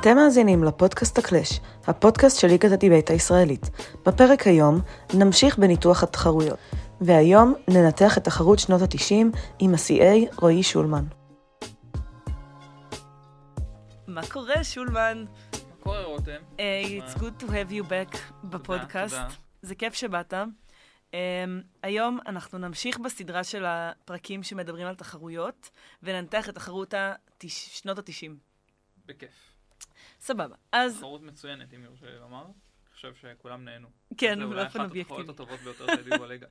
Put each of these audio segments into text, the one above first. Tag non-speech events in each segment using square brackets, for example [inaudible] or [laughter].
אתם מאזינים לפודקאסט הקלאש, הפודקאסט של ליגת הדיבייט הישראלית. בפרק היום נמשיך בניתוח התחרויות, והיום ננתח את תחרות שנות ה-90 עם ה-CA רועי שולמן. מה קורה, שולמן? מה קורה, רותם? Hey, it's good to have you back בפודקאסט. זה כיף שבאת. Um, היום אנחנו נמשיך בסדרה של הפרקים שמדברים על תחרויות, וננתח את תחרות התש... שנות ה-90. בכיף. סבבה, אז... תחרות מצוינת, אם יורשה לי לומר. אני חושב שכולם נהנו. כן, באופן אובייקטיבי. זה אולי אחת הטובות ביותר שהיו [laughs] בליגה.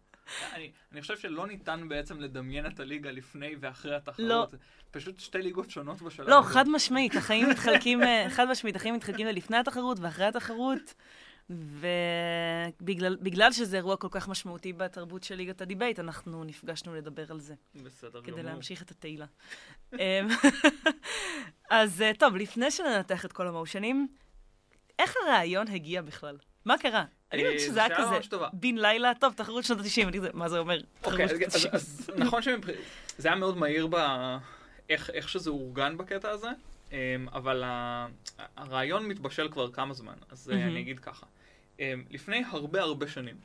אני, אני חושב שלא ניתן בעצם לדמיין את הליגה לפני ואחרי התחרות. לא. פשוט שתי ליגות שונות בשלב לא, הזה. לא, חד משמעית, החיים מתחלקים, אה, חד משמעית, החיים מתחלקים ללפני התחרות ואחרי התחרות. ובגלל שזה אירוע כל כך משמעותי בתרבות של ליגת הדיבייט, אנחנו נפגשנו לדבר על זה. בסדר גמור. כדי להמשיך את התהילה. אמ, אז אה, טוב, לפני שננתח את כל המושנים, איך הרעיון הגיע בכלל? מה קרה? אני יודעת שזה היה כזה בן לילה, טוב, תחרות שנות ה-90, מה זה אומר? אוקיי, אז נכון שזה היה מאוד מהיר באיך שזה אורגן בקטע הזה. אמ, אבל הרעיון מתבשל כבר כמה זמן, אז mm-hmm. אני אגיד ככה. אמ, לפני הרבה הרבה שנים,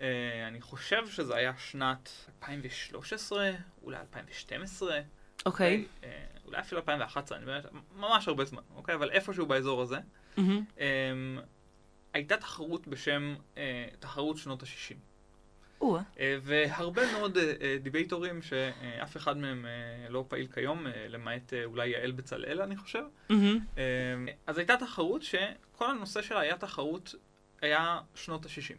אה, אני חושב שזה היה שנת 2013, אולי 2012. אוקיי. Okay. אה, אולי אפילו 2011, אני באמת, ממש הרבה זמן, אוקיי? אבל איפשהו באזור הזה. Mm-hmm. הייתה תחרות בשם תחרות שנות ה-60. והרבה מאוד דיבייטורים שאף אחד מהם לא פעיל כיום, למעט אולי יעל בצלאל, אני חושב. אז הייתה תחרות שכל הנושא שלה היה תחרות היה שנות ה-60.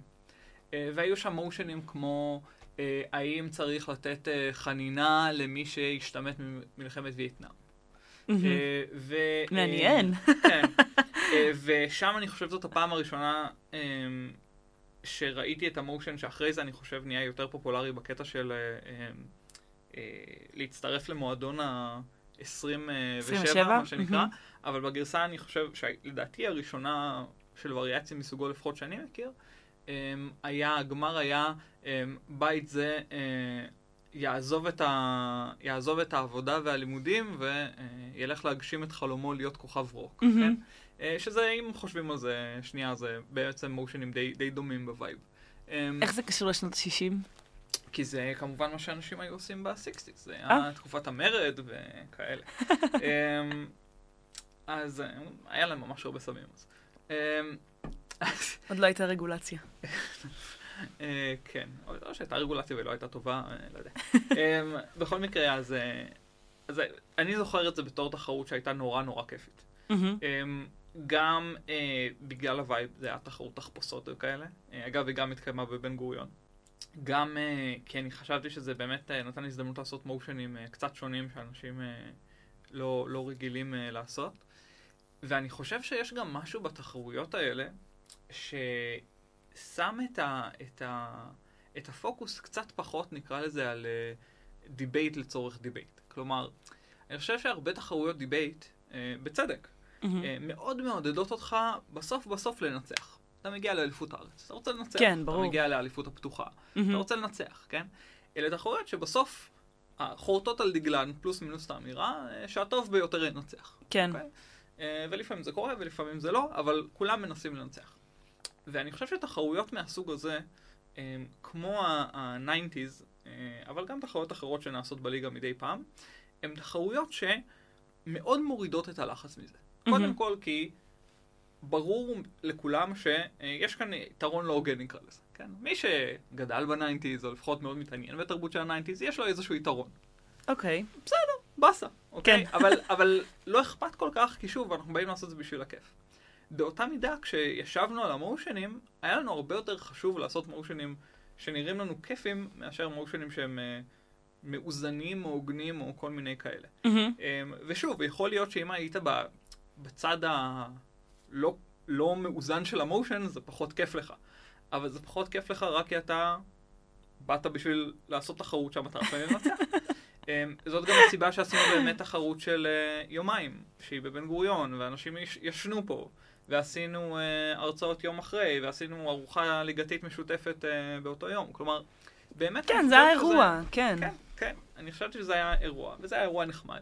אה, והיו שם מושנים כמו אה, האם צריך לתת אה, חנינה למי שהשתמט ממלחמת וייטנאם. מעניין. כן. [laughs] ושם אני חושב זאת הפעם הראשונה שראיתי את המושן שאחרי זה אני חושב נהיה יותר פופולרי בקטע של להצטרף למועדון ה-27, מה שנקרא, אבל בגרסה אני חושב שלדעתי הראשונה של וריאציה מסוגו לפחות שאני מכיר, היה, הגמר היה בית זה אה, יעזוב את, ה... יעזוב את העבודה והלימודים וילך להגשים את חלומו להיות כוכב רוק, mm-hmm. כן? אה, שזה, אם חושבים על זה שנייה, זה בעצם מושנים די, די דומים ב vibe. אמ, איך זה קשור לשנות ה-60? כי זה כמובן מה שאנשים היו עושים ב sixties, זה היה אה? תקופת המרד וכאלה. [laughs] אז היה להם ממש הרבה סמים. אז. אמ, [laughs] עוד לא הייתה רגולציה. [laughs] אה, כן, או שהייתה רגולציה ולא הייתה טובה, אה, לא יודע. אמ, בכל מקרה, אז אה, אני זוכר את זה בתור תחרות שהייתה נורא נורא כיפית. אמ, גם בגלל ה vibe, זה היה תחרות תחפושות וכאלה. אגב, היא גם התקיימה בבן גוריון. גם כי אני חשבתי שזה באמת נתן לי הזדמנות לעשות מושנים קצת שונים שאנשים לא, לא רגילים לעשות. ואני חושב שיש גם משהו בתחרויות האלה, ששם את, ה, את, ה, את הפוקוס קצת פחות, נקרא לזה, על דיבייט uh, לצורך דיבייט. כלומר, אני חושב שהרבה תחרויות דיבייט, uh, בצדק, mm-hmm. מאוד מעודדות אותך בסוף בסוף לנצח. אתה מגיע לאליפות הארץ, אתה רוצה לנצח. כן, ברור. אתה מגיע לאליפות הפתוחה, mm-hmm. אתה רוצה לנצח, כן? אלה תחרויות שבסוף חורטות על דגלן, פלוס מינוס את האמירה, שהטוב ביותר ינצח. כן. Okay? אוקיי? אה, ולפעמים זה קורה ולפעמים זה לא, אבל כולם מנסים לנצח. ואני חושב שתחרויות מהסוג הזה, אה, כמו ה-90's, אה, אבל גם תחרויות אחרות שנעשות בליגה מדי פעם, הן תחרויות שמאוד מורידות את הלחץ מזה. קודם כל כי ברור לכולם שיש כאן יתרון לא הוגן נקרא לזה, כן? מי שגדל ב-90's, או לפחות מאוד מתעניין בתרבות של ה-90's, יש לו איזשהו יתרון. אוקיי. Okay. בסדר, באסה, אוקיי? כן. אבל, אבל לא אכפת כל כך, כי שוב, אנחנו באים לעשות את זה בשביל הכיף. באותה מידה, כשישבנו על המושנים, היה לנו הרבה יותר חשוב לעשות מושנים שנראים לנו כיפים, מאשר מושנים שהם uh, מאוזנים או הוגנים או כל מיני כאלה. Mm-hmm. Um, ושוב, יכול להיות שאם היית בצד הלא לא מאוזן של המושן, זה פחות כיף לך. אבל זה פחות כיף לך רק כי אתה באת בשביל לעשות תחרות שהמטרה שלהם לנצח. [laughs] אמ, זאת גם הסיבה שעשינו באמת תחרות של אה, יומיים, שהיא בבן גוריון, ואנשים ישנו פה, ועשינו אה, הרצאות יום אחרי, ועשינו ארוחה ליגתית משותפת אה, באותו יום. כלומר, באמת... כן, זה היה אירוע, כן. כן, כן. אני חושבת שזה היה אירוע, וזה היה אירוע נחמד.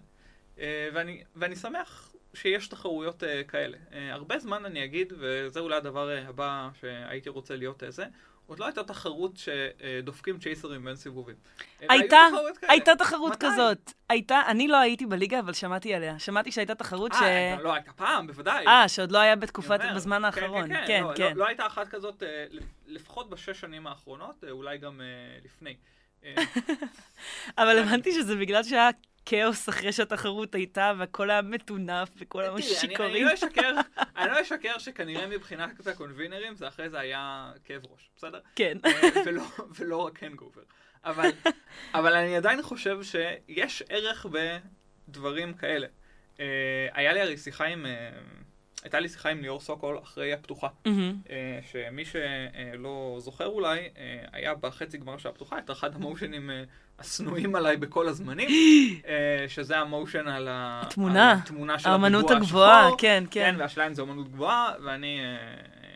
ואני, ואני שמח שיש תחרויות uh, כאלה. Uh, הרבה זמן אני אגיד, וזה אולי הדבר uh, הבא שהייתי רוצה להיות איזה, עוד לא הייתה תחרות שדופקים צ'ייסרים בין סיבובים. הייתה, הייתה תחרות מתי? כזאת. הייתה, אני לא הייתי בליגה, אבל שמעתי עליה. שמעתי שהייתה תחרות ש... אה, לא, הייתה פעם, בוודאי. אה, שעוד לא היה בתקופת, בזמן כן, האחרון. כן, כן, כן. לא, כן. לא, לא הייתה אחת כזאת, לפחות בשש שנים האחרונות, אולי גם לפני. [laughs] אבל הבנתי שזה בגלל שהיה כאוס אחרי שהתחרות הייתה, והכל היה מטונף, וכל היום שיכורים. [laughs] אני לא אשקר שכנראה מבחינת הקונבינרים, זה אחרי זה היה כאב ראש, בסדר? כן. אה, ולא רק הנגובר. אבל אני עדיין חושב שיש ערך בדברים כאלה. אה, היה לי הרי שיחה עם... אה, הייתה לי שיחה עם ליאור סוקול אחרי הפתוחה, mm-hmm. שמי שלא זוכר אולי, היה בחצי גמר של הפתוחה, את אחד המושנים השנואים עליי בכל הזמנים, [gasps] שזה המושן על התמונה, התמונה של האמנות הגבוהה, כן, כן. כן, והשאלה אם זה אמנות גבוהה, ואני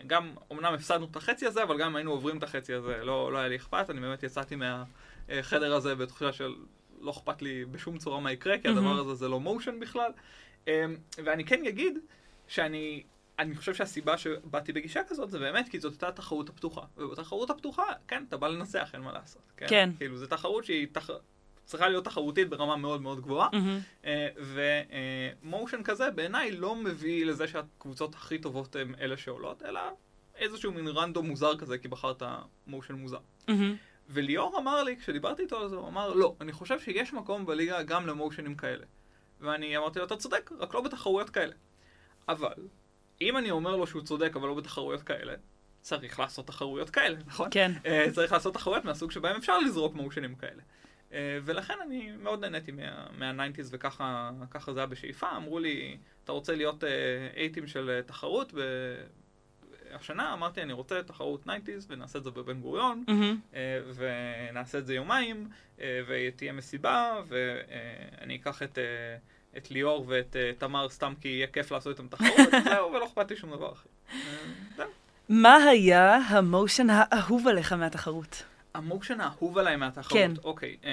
גם, אמנם הפסדנו את החצי הזה, אבל גם היינו עוברים את החצי הזה, לא, לא היה לי אכפת, אני באמת יצאתי מהחדר הזה בתחושה של לא אכפת לי בשום צורה מה יקרה, כי הדבר הזה זה לא מושן בכלל. ואני כן אגיד, שאני אני חושב שהסיבה שבאתי בגישה כזאת זה באמת כי זאת הייתה התחרות הפתוחה. ובתחרות הפתוחה, כן, אתה בא לנצח, אין מה לעשות. כן. כן. כאילו, זו תחרות שהיא תח... צריכה להיות תחרותית ברמה מאוד מאוד גבוהה. Mm-hmm. ומושן כזה בעיניי לא מביא לזה שהקבוצות הכי טובות הן אלה שעולות, אלא איזשהו מין רנדום מוזר כזה, כי בחרת מושן מוזר. Mm-hmm. וליאור אמר לי, כשדיברתי איתו על זה, הוא אמר, לא, אני חושב שיש מקום בליגה גם למושנים כאלה. ואני אמרתי לו, אתה צודק, רק לא בתחרויות כאלה. אבל, אם אני אומר לו שהוא צודק, אבל לא בתחרויות כאלה, צריך לעשות תחרויות כאלה, נכון? כן. Uh, צריך לעשות תחרויות מהסוג שבהם אפשר לזרוק מושנים כאלה. Uh, ולכן אני מאוד נהניתי מה nineties מה, וככה זה היה בשאיפה. אמרו לי, אתה רוצה להיות A-team uh, של uh, תחרות? השנה אמרתי, אני רוצה תחרות nineties, ונעשה את זה בבן גוריון, mm-hmm. uh, ונעשה את זה יומיים, uh, ותהיה מסיבה, ואני אקח את... את ליאור ואת uh, תמר סתם כי יהיה כיף לעשות איתם תחרות, [laughs] זהו, ולא אכפת לי שום דבר אחר. אה, מה היה המושן האהוב עליך מהתחרות? המושן האהוב עליי מהתחרות? כן. אוקיי. Um,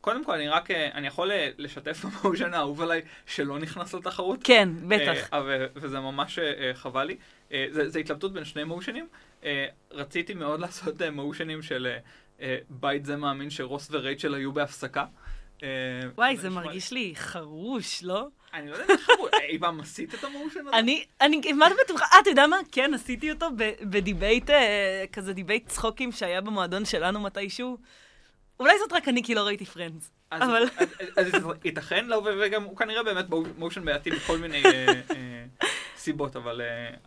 קודם כל, אני רק, אני יכול לשתף במושן האהוב עליי שלא נכנס לתחרות? כן, בטח. Uh, וזה ממש uh, חבל לי. Uh, זה, זה התלבטות בין שני מושנים. Uh, רציתי מאוד [laughs] לעשות uh, מושנים של uh, בית זה מאמין שרוס ורייצ'ל היו בהפסקה. אה, וואי, זה מרגיש לי חרוש, לא? אני לא יודע אם חרוש, אי פעם עשית את המושן הזה? אני, אני, מה בטוחה, אה, אתה יודע מה? כן, עשיתי אותו ב debate, אה, כזה debate צחוקים שהיה במועדון שלנו מתישהו. אולי זאת רק אני כי לא ראיתי Friends. אבל... אז ייתכן, לא, וגם הוא כנראה באמת motion בעייתי בכל מיני אה, סיבות,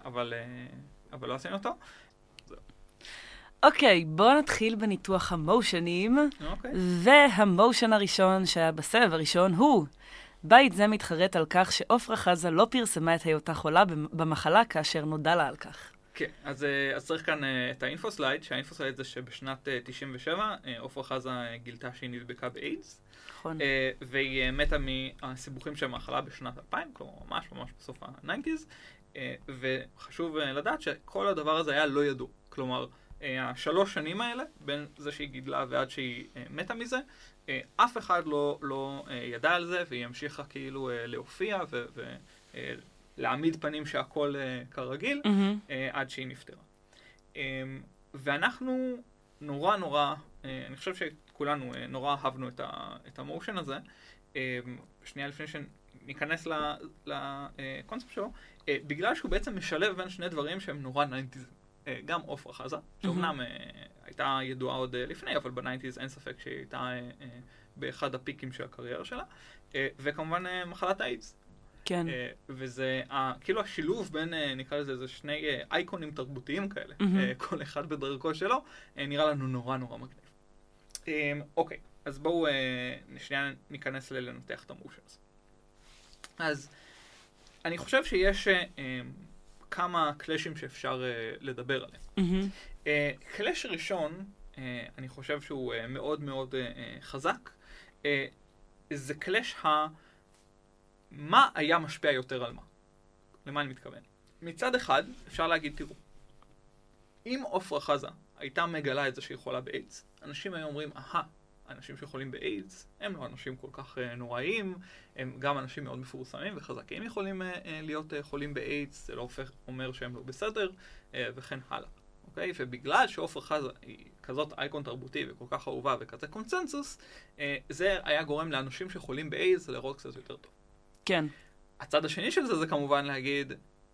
אבל לא עשינו אותו. אוקיי, okay, בואו נתחיל בניתוח ה motion ים. אוקיי. Okay. וה motion הראשון שהיה בסבב הראשון הוא, בית זה מתחרט על כך שעופרה חזה לא פרסמה את היותה חולה במחלה כאשר נודע לה על כך. כן, okay, אז, אה, אז צריך כאן uh, את ה info slide, שה info slide זה שבשנת uh, 97 עופרה uh, חזה גילתה שהיא נדבקה באיידס. נכון. והיא מתה מהסיבוכים של המחלה בשנת 2000, כלומר ממש ממש בסוף ה-90's. Uh, וחשוב לדעת שכל הדבר הזה היה לא ידוע. כלומר, אה, השלוש שנים האלה, בין זה שהיא גילתה ועד שהיא uh, מתה מזה, uh, אף אחד לא, לא ידע על זה, והיא המשיכה כאילו להופיע ולהעמיד פנים שהכל כרגיל, mm-hmm. עד שהיא נפטרה. Um, ואנחנו נורא נורא, אני חושב שכולנו נורא אהבנו את, ה, את ה motion הזה. Uh, שנייה לפני שניכנס לקונספט שלו, בגלל שהוא בעצם משלב בין שני דברים שהם נורא nineties. אה, גם עופרה חזה, שאומנם אה, הייתה ידועה עוד אה, לפני, אבל ב nineties אין ספק שהיא הייתה באחד ה peak ים של הקריירה שלה, וכמובן מחלת האיידס. כן. וזה כאילו השילוב בין, נקרא לזה, זה שני אייקונים תרבותיים כאלה, כל אחד בדרכו שלו, נראה לנו נורא נורא מגניב. אוקיי, אז בואו שנייה ניכנס ללנתח את המושן הזה. אז אני חושב שיש כמה קלאשים שאפשר uh, לדבר עליהם. Mm-hmm. Uh, קלאש ראשון, uh, אני חושב שהוא uh, מאוד מאוד uh, חזק, uh, זה קלאש ה... מה היה משפיע יותר על מה? למה אני מתכוון? מצד אחד, אפשר להגיד, תראו, אם עופרה חזה הייתה מגלה את זה שהיא חולה באיידס, אנשים היו אומרים, אהה, אנשים שחולים באיידס הם לא אנשים כל כך uh, נוראיים, הם גם אנשים מאוד מפורסמים וחזקים יכולים uh, להיות uh, חולים באיידס, זה לא הופך, אומר שהם לא בסדר, וכן הלאה. אוקיי? ובגלל שעופרה חזה היא כזאת אייקון תרבותי וכל כך אהובה וכזה קונצנזוס, אה, זה היה גורם לאנשים שחולים באיידס לראות קצת יותר טוב. כן. הצד השני של זה זה כמובן להגיד,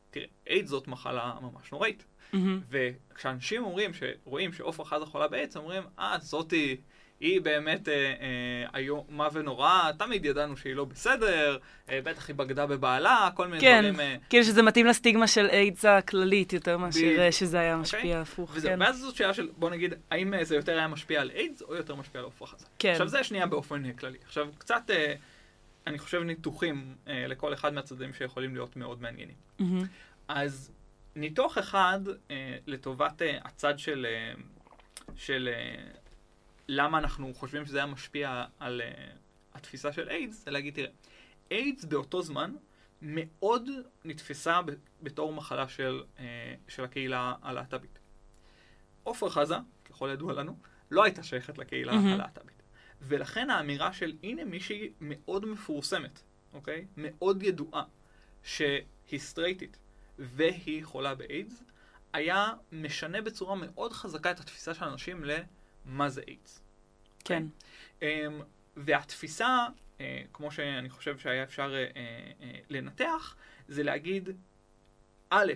תראה, איידס זאת מחלה ממש נוראית. Mm-hmm. וכשאנשים אומרים, שרואים שעופרה חזה חולה באיידס, אומרים, אה, זאתי... היא באמת איומה אה, אה, ונורא, תמיד ידענו שהיא לא בסדר, אה, בטח היא בגדה בבעלה, כל מיני כן, דברים. כן, כאילו שזה מתאים לסטיגמה של איידס הכללית יותר מאשר ב... שזה היה אוקיי. משפיע okay. הפוך. וזה, כן. ואז זאת שאלה של, בוא נגיד, האם זה יותר היה משפיע על איידס או יותר משפיע על עופרה חזה. כן. עכשיו זה שנייה באופן כללי. עכשיו קצת, אני חושב, ניתוחים לכל אחד מהצדדים שיכולים להיות מאוד מעניינים. Mm-hmm. אז ניתוח אחד לטובת הצד של... של למה אנחנו חושבים שזה היה משפיע על uh, התפיסה של איידס, זה להגיד, תראה, איידס באותו זמן מאוד נתפסה בתור מחלה של, uh, של הקהילה הלהט"בית. עופרה חזה, ככל ידוע לנו, לא הייתה שייכת לקהילה mm-hmm. הלהט"בית. ולכן האמירה של הנה מישהי מאוד מפורסמת, אוקיי? מאוד ידועה, שהיא סטרייטית והיא חולה באיידס, היה משנה בצורה מאוד חזקה את התפיסה של אנשים ל... מה זה איידס. כן. Um, והתפיסה, uh, כמו שאני חושב שהיה אפשר uh, uh, לנתח, זה להגיד, א',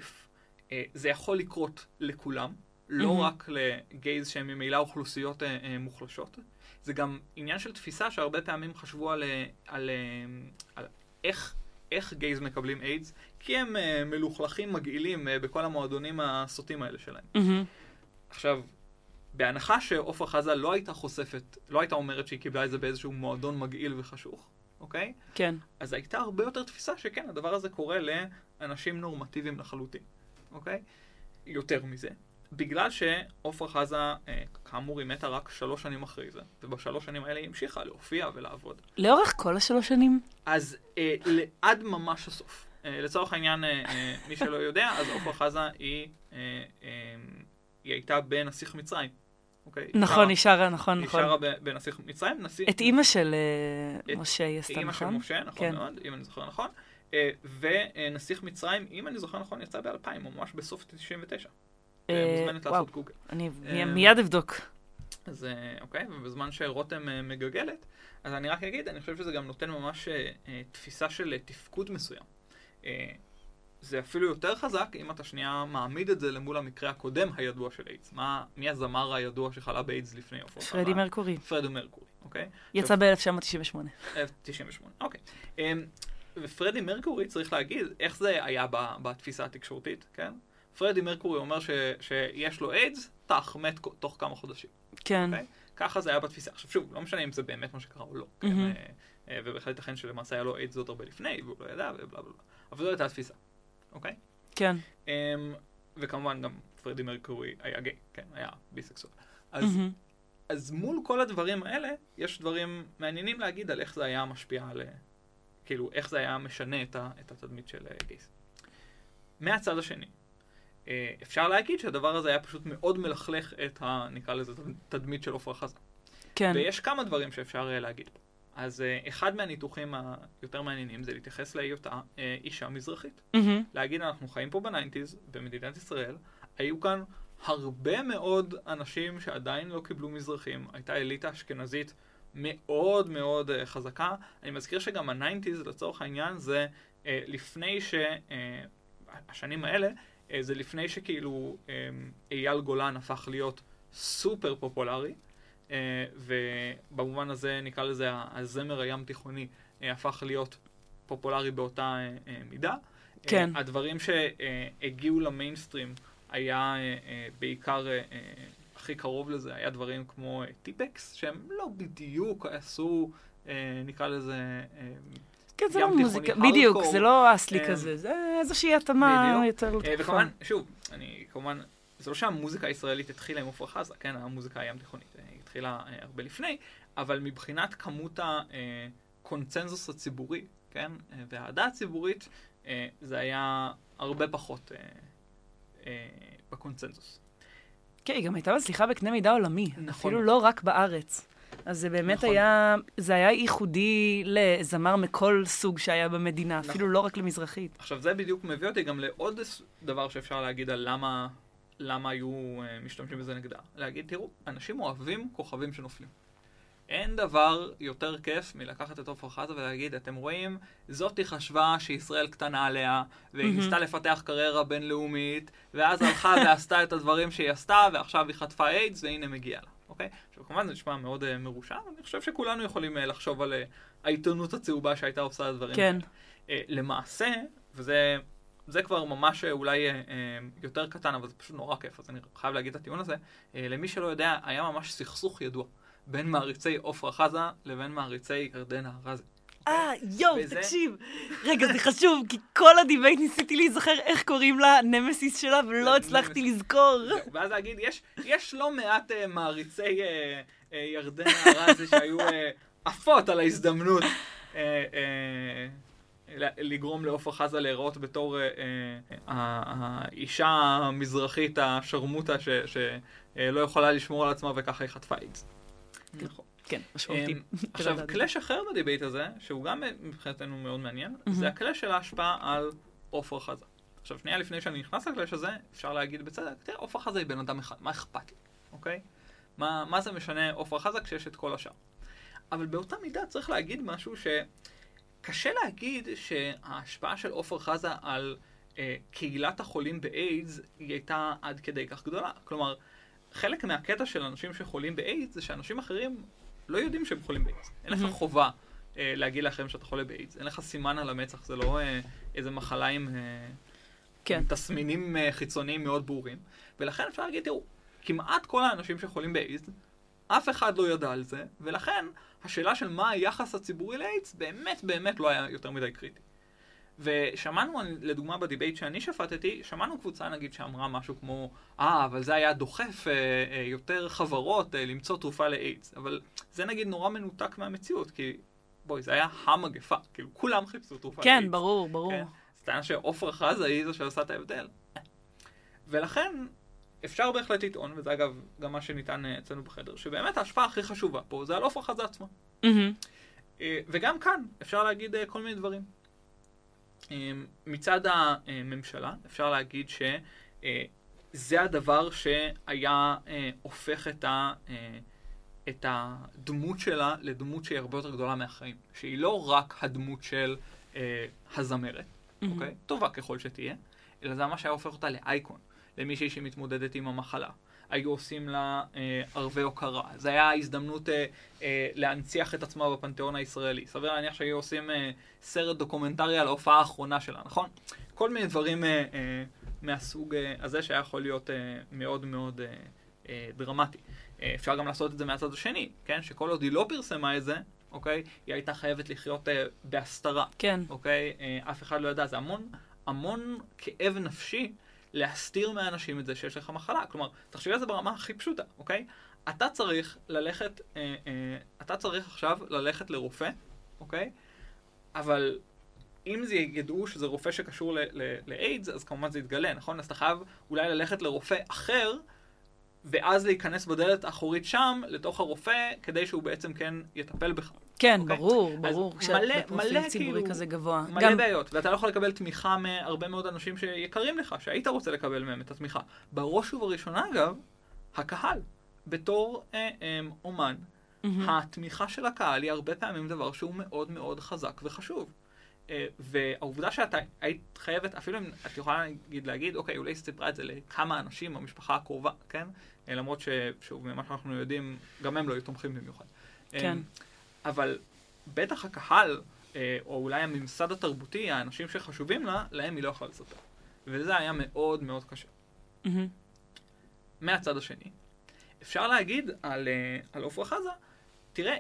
uh, זה יכול לקרות לכולם, לא mm-hmm. רק לגייז שהם ממילא אוכלוסיות uh, uh, מוחלשות. זה גם עניין של תפיסה שהרבה פעמים חשבו על, על, על איך, איך גייז מקבלים איידס, כי הם uh, מלוכלכים מגעילים uh, בכל המועדונים הסוטים האלה שלהם. Mm-hmm. עכשיו, בהנחה שעופרה חזה לא הייתה חושפת, לא הייתה אומרת שהיא קיבלה את זה באיזשהו מועדון מגעיל וחשוך, אוקיי? כן. אז הייתה הרבה יותר תפיסה שכן, הדבר הזה קורה לאנשים נורמטיביים לחלוטין, אוקיי? יותר מזה. בגלל שעופרה חזה, אה, כאמור, היא מתה רק שלוש שנים אחרי זה, ובשלוש שנים האלה היא המשיכה להופיע ולעבוד. לאורך כל השלוש שנים? אז אה, עד ממש הסוף. אה, לצורך העניין, אה, אה, מי שלא יודע, אז עופרה חזה היא, אה, אה, היא הייתה בנסיך מצרים. אוקיי? נכון, היא שרה, נכון, נכון. היא שרה בנסיך מצרים. את אימא של אה, משה היא עשתה, נכון? אימא של משה, נכון כן. מאוד, אם אני זוכר נכון. אה, ונסיך מצרים, אם אני זוכר נכון, יצא ב-2000, או ממש בסוף 99. אה, מוזמנת לעשות גוגל. אני מיד אבדוק. אז אוקיי, ובזמן שרותם מגגלת, אז אני רק אגיד, אני חושב שזה גם נותן ממש תפיסה של תפקוד מסוים. זה אפילו יותר חזק אם אתה שנייה מעמיד את זה למול המקרה הקודם הידוע של איידס. מה, מי הזמר הידוע שחלה באיידס לפני עופר? פרדי מרקורי. פרדי מרקורי, אוקיי? יצא ב-1998. 98, אוקיי. אמ, ופרדי מרקורי, צריך להגיד, איך זה היה בתפיסה התקשורתית, כן? פרדי מרקורי אומר ש, שיש לו איידס, טח, מת תוך כמה חודשים. כן. Okay? אוקיי? ככה זה היה בתפיסה. עכשיו שוב, לא משנה אם זה באמת מה שקרה או לא, mm-hmm. כן? אה, אה, ובהחלט ייתכן שלמעשה היה לו איידס עוד הרבה לפני, והוא לא ידע, ובלה בלה. אבל זו הייתה התפיסה. אוקיי? כן. Um, וכמובן גם פרדי מרקורי היה גיי, כן, היה ביסקסואל. אז, mm-hmm. אז מול כל הדברים האלה, יש דברים מעניינים להגיד על איך זה היה משפיע על... כאילו, איך זה היה משנה את, ה, את התדמית של uh, גייס. מהצד השני, uh, אפשר להגיד שהדבר הזה היה פשוט מאוד מלכלך את ה... נקרא לזה תדמית של עופרה חזה. כן. ויש כמה דברים שאפשר uh, להגיד פה. אז uh, אחד מהניתוחים היותר מעניינים זה להתייחס להיותה uh, אישה מזרחית. Mm-hmm. להגיד, אנחנו חיים פה ב nineties, במדינת ישראל, היו כאן הרבה מאוד אנשים שעדיין לא קיבלו מזרחים, הייתה אליטה אשכנזית מאוד מאוד uh, חזקה. אני מזכיר שגם ה nineties, לצורך העניין, זה לפני ש... השנים האלה, זה לפני שכאילו אייל גולן הפך להיות סופר פופולרי. אה, ובמובן הזה נקרא לזה הזמר הים תיכוני אה, הפך להיות פופולרי באותה אה, מידה. כן. הדברים שהגיעו למיינסטרים היה בעיקר, הכי קרוב לזה, היה דברים כמו טיפקס, שהם לא בדיוק עשו, נקרא לזה... כן, זה לא מוזיקה, בדיוק, זה לא אסלי כזה, זה איזושהי התאמה יותר... וכמובן, שוב, אני כמובן, זה לא שהמוזיקה הישראלית התחילה עם עפרה חזה, כן, המוזיקה הים תיכונית. התחילה אה, הרבה לפני, אבל מבחינת כמות הקונצנזוס הציבורי, כן, אה, והאהדה הציבורית, אה, זה היה הרבה פחות בקונצנזוס. כן, היא גם הייתה מצליחה בקנה מידה עולמי, נכון. אפילו לא רק בארץ. אז זה באמת נכון. היה, זה היה ייחודי לזמר מכל סוג שהיה במדינה, נכון. אפילו לא רק למזרחית. עכשיו, זה בדיוק מביא אותי גם לעוד דבר שאפשר להגיד על למה, למה היו uh, משתמשים בזה נגדה. להגיד, תראו, אנשים אוהבים כוכבים שנופלים. אין דבר יותר כיף מלקחת את עופרה חזה ולהגיד, אתם רואים, זאתי חשבה שישראל קטנה עליה, והיא ניסתה לפתח קריירה בינלאומית, ואז הלכה ועשתה את הדברים שהיא עשתה, ועכשיו היא חטפה איידס, והנה מגיע לה. אוקיי? עכשיו כמובן זה נשמע מאוד uh, מרושע, אבל אני חושב שכולנו יכולים uh, לחשוב על uh, העיתונות הצהובה שהייתה עושה את הדברים כן. Uh, למעשה, וזה זה כבר ממש אולי uh, uh, יותר קטן, אבל זה פשוט נורא כיף, אז אני חייב להגיד את הטיעון הזה. Uh, למי שלא יודע, היה ממש סכסוך ידוע בין מעריצי עופרה חזה לבין מעריצי ירדנה ארזי. אה, יואו, וזה... תקשיב. רגע, זה חשוב, כי כל ה debate ניסיתי להיזכר איך קוראים לה נמסיס שלה, ולא הצלחתי לזכור. ואז להגיד, יש, יש לא מעט uh, מעריצי uh, uh, ירדנה ארזי שהיו uh, עפות על ההזדמנות. uh, uh, לגרום לעופרה חזה להיראות בתור uh, uh, האישה המזרחית השרמוטה שלא יכולה לשמור על עצמה וככה היא חטפה איידס. נכון. כן, משמעותי. אמ, [laughs] עכשיו, clash אחר ב debate הזה, שהוא גם מבחינתנו מאוד מעניין, זה ה clash של ההשפעה על עופרה חזה. עכשיו, שנייה לפני שאני נכנס ל clash הזה, אפשר להגיד בצדק, תראה, עופרה חזה היא בן אדם אחד, מה אכפת לי, אוקיי? מה, מה זה משנה עופרה חזה כשיש את כל השאר? אבל באותה מידה צריך להגיד משהו שקשה להגיד שההשפעה של עופרה חזה על אה, קהילת החולים באיידס היא הייתה עד כדי כך גדולה. כלומר, חלק מהקטע של אנשים שחולים באיידס זה שאנשים אחרים לא יודעים שהם חולים באיידס. אין לך חובה אה, להגיד לאחרים שאתה חולה באיידס. אין לך סימן על המצח, זה לא אה, איזה מחלה עם, אה, כן. עם תסמינים אה, חיצוניים מאוד ברורים. ולכן אפשר להגיד, תראו, כמעט כל האנשים שחולים באיידס, אף אחד לא ידע על זה, ולכן השאלה של מה היחס הציבורי לאיידס באמת באמת לא היה יותר מדי קריטי. ושמענו, לדוגמה, ב debate שאני שפטתי, שמענו קבוצה נגיד שאמרה משהו כמו, אה, אבל זה היה דוחף אה, אה, יותר חברות אה, למצוא תרופה לאיידס. אבל זה נגיד נורא מנותק מהמציאות, כי בואי, זה היה המגפה, כאילו כולם חיפשו תרופה כן, לאיידס. כן, ברור, ברור. כן? אז טענה שעופרה חזה היא זו שעושה את ההבדל. ולכן, אפשר בהחלט לטעון, וזה אגב גם מה שניתן אה, אצלנו בחדר, שבאמת ההשפעה הכי חשובה פה זה על עופרה חזה עצמה. Mm-hmm. וגם כאן אפשר להגיד כל מיני דברים. מצד הממשלה, אפשר להגיד שזה אה, הדבר שהיה אה, הופך את, ה, אה, את הדמות שלה לדמות שהיא הרבה יותר גדולה מהחיים. שהיא לא רק הדמות של הזמרת, mm-hmm. אוקיי? טובה ככל שתהיה, אלא זה ממש היה הופך אותה לאייקון, למישהי שמתמודדת עם המחלה. היו עושים לה אה, ערבי הוקרה. זו הייתה הזדמנות אה, אה, להנציח את עצמה בפנתיאון הישראלי. סביר להניח שהיו עושים אה, סרט דוקומנטרי על ההופעה האחרונה שלה, נכון? כל מיני דברים אה, אה, מהסוג אה, הזה שהיה יכול להיות אה, מאוד מאוד אה, אה, דרמטי. אה, אפשר גם לעשות את זה מהצד השני, כן? שכל עוד היא לא פרסמה את זה, אוקיי? היא הייתה חייבת לחיות אה, בהסתרה. כן. אוקיי? אה, אף אחד לא ידע. זה המון, המון כאב נפשי. להסתיר מהאנשים את זה שיש לך מחלה. כלומר, תחשבי על זה ברמה הכי פשוטה, אוקיי? אתה צריך ללכת, אה, אה, אתה צריך עכשיו ללכת לרופא, אוקיי? אבל אם זה ידעו שזה רופא שקשור לאיידס, אז כמובן זה יתגלה, נכון? אז אתה חייב אולי ללכת לרופא אחר, ואז להיכנס בדלת האחורית שם, לתוך הרופא, כדי שהוא בעצם כן יטפל בך. כן, okay? אוקיי? ברור, ברור. מלא, מלא כאילו, כזה גבוה. מלא גם... בעיות, ואתה לא יכול לקבל תמיכה מהרבה מאוד אנשים שיקרים לך, שהיית רוצה לקבל מהם את התמיכה. בראש ובראשונה, אגב, הקהל, בתור אה, אה, אומן, mm-hmm. התמיכה של הקהל היא הרבה פעמים דבר שהוא מאוד מאוד חזק וחשוב. אה, והעובדה שאתה היית חייבת, אפילו אם את יכולה להגיד, להגיד אוקיי, אולי סיפרה את זה לכמה אנשים במשפחה הקרובה, כן? אה, למרות ששוב, ממה שאנחנו יודעים, גם הם לא היו תומכים במיוחד. כן. אה, אבל בטח הקהל, אה, או אולי הממסד התרבותי, האנשים שחשובים לה, להם היא לא יכולה לספר. וזה היה מאוד מאוד קשה. Mm-hmm. מהצד השני, אפשר להגיד על, אה, על עופרה חזה, תראה,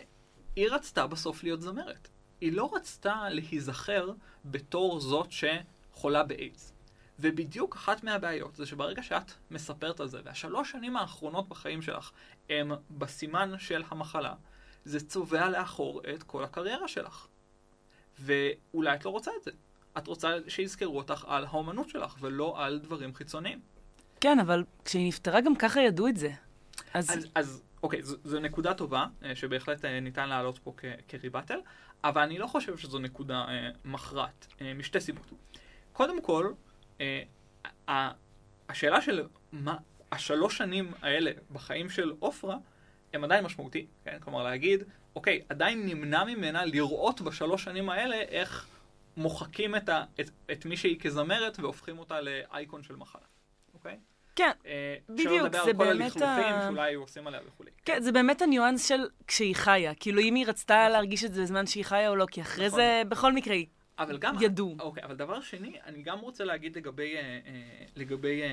היא רצתה בסוף להיות זמרת. היא לא רצתה להיזכר בתור זאת שחולה באיידס. ובדיוק אחת מהבעיות זה שברגע שאת מספרת על זה, והשלוש שנים האחרונות בחיים שלך הם בסימן של המחלה, זה צובע לאחור את כל הקריירה שלך. ואולי את לא רוצה את זה. את רוצה שיזכרו אותך על האומנות שלך, ולא על דברים חיצוניים. כן, אבל כשהיא נפטרה גם ככה ידעו את זה. אז... אז, אז אוקיי, זו, זו נקודה טובה, אה, שבהחלט אה, ניתן להעלות פה כ, כריבטל, אבל אני לא חושב שזו נקודה אה, מכרעת, אה, משתי סיבות. קודם כל, אה, השאלה של מה, השלוש שנים האלה בחיים של עופרה, הם עדיין משמעותי, כן? כלומר להגיד, אוקיי, עדיין נמנע ממנה לראות בשלוש שנים האלה איך מוחקים את, ה, את, את מי שהיא כזמרת והופכים אותה לאייקון של מחלה, אוקיי? כן, אה, בדיוק, זה באמת ה... שלא לדבר על כל הלכלוכים שאולי היו עושים עליה וכולי. כן, כן, זה באמת הניואנס של כשהיא חיה. כאילו, אם היא רצתה נכון. להרגיש את זה בזמן שהיא חיה או לא, כי אחרי נכון. זה, בכל מקרה, היא אבל גם, ידעו. אוקיי, אבל דבר שני, אני גם רוצה להגיד לגבי, אה, אה, לגבי, אה,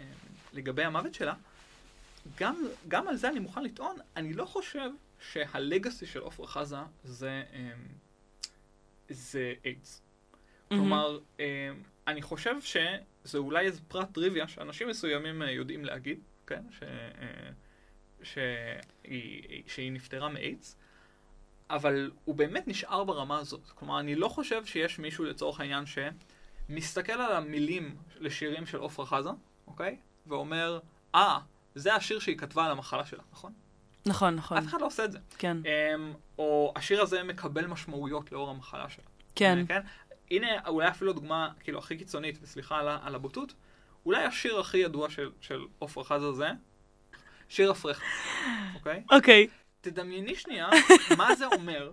אה, לגבי המוות שלה, גם, גם על זה אני מוכן לטעון, אני לא חושב שהלגאסי של עופרה חזה זה, אה, זה איידס. Mm-hmm. כלומר, אה, אני חושב שזה אולי איזה פרט טריוויה שאנשים מסוימים אה, יודעים להגיד, כן? ש, שהיא, שהיא נפטרה מאיידס. אבל הוא באמת נשאר ברמה הזאת. כלומר, אני לא חושב שיש מישהו לצורך העניין שמסתכל על המילים לשירים של עפרה חזה, אוקיי? ואומר, אה, זה השיר שהיא כתבה על המחלה שלה, נכון? נכון, נכון. אף אחד לא עושה את זה. כן. Um, או השיר הזה מקבל משמעויות לאור המחלה שלה. כן. כן? הנה, אולי אפילו דוגמה, כאילו, הכי קיצונית, וסליחה על, על הבוטות, אולי השיר הכי ידוע של עפרה חזה זה שיר אפריך, אוקיי? אוקיי. תדמייני שנייה מה זה אומר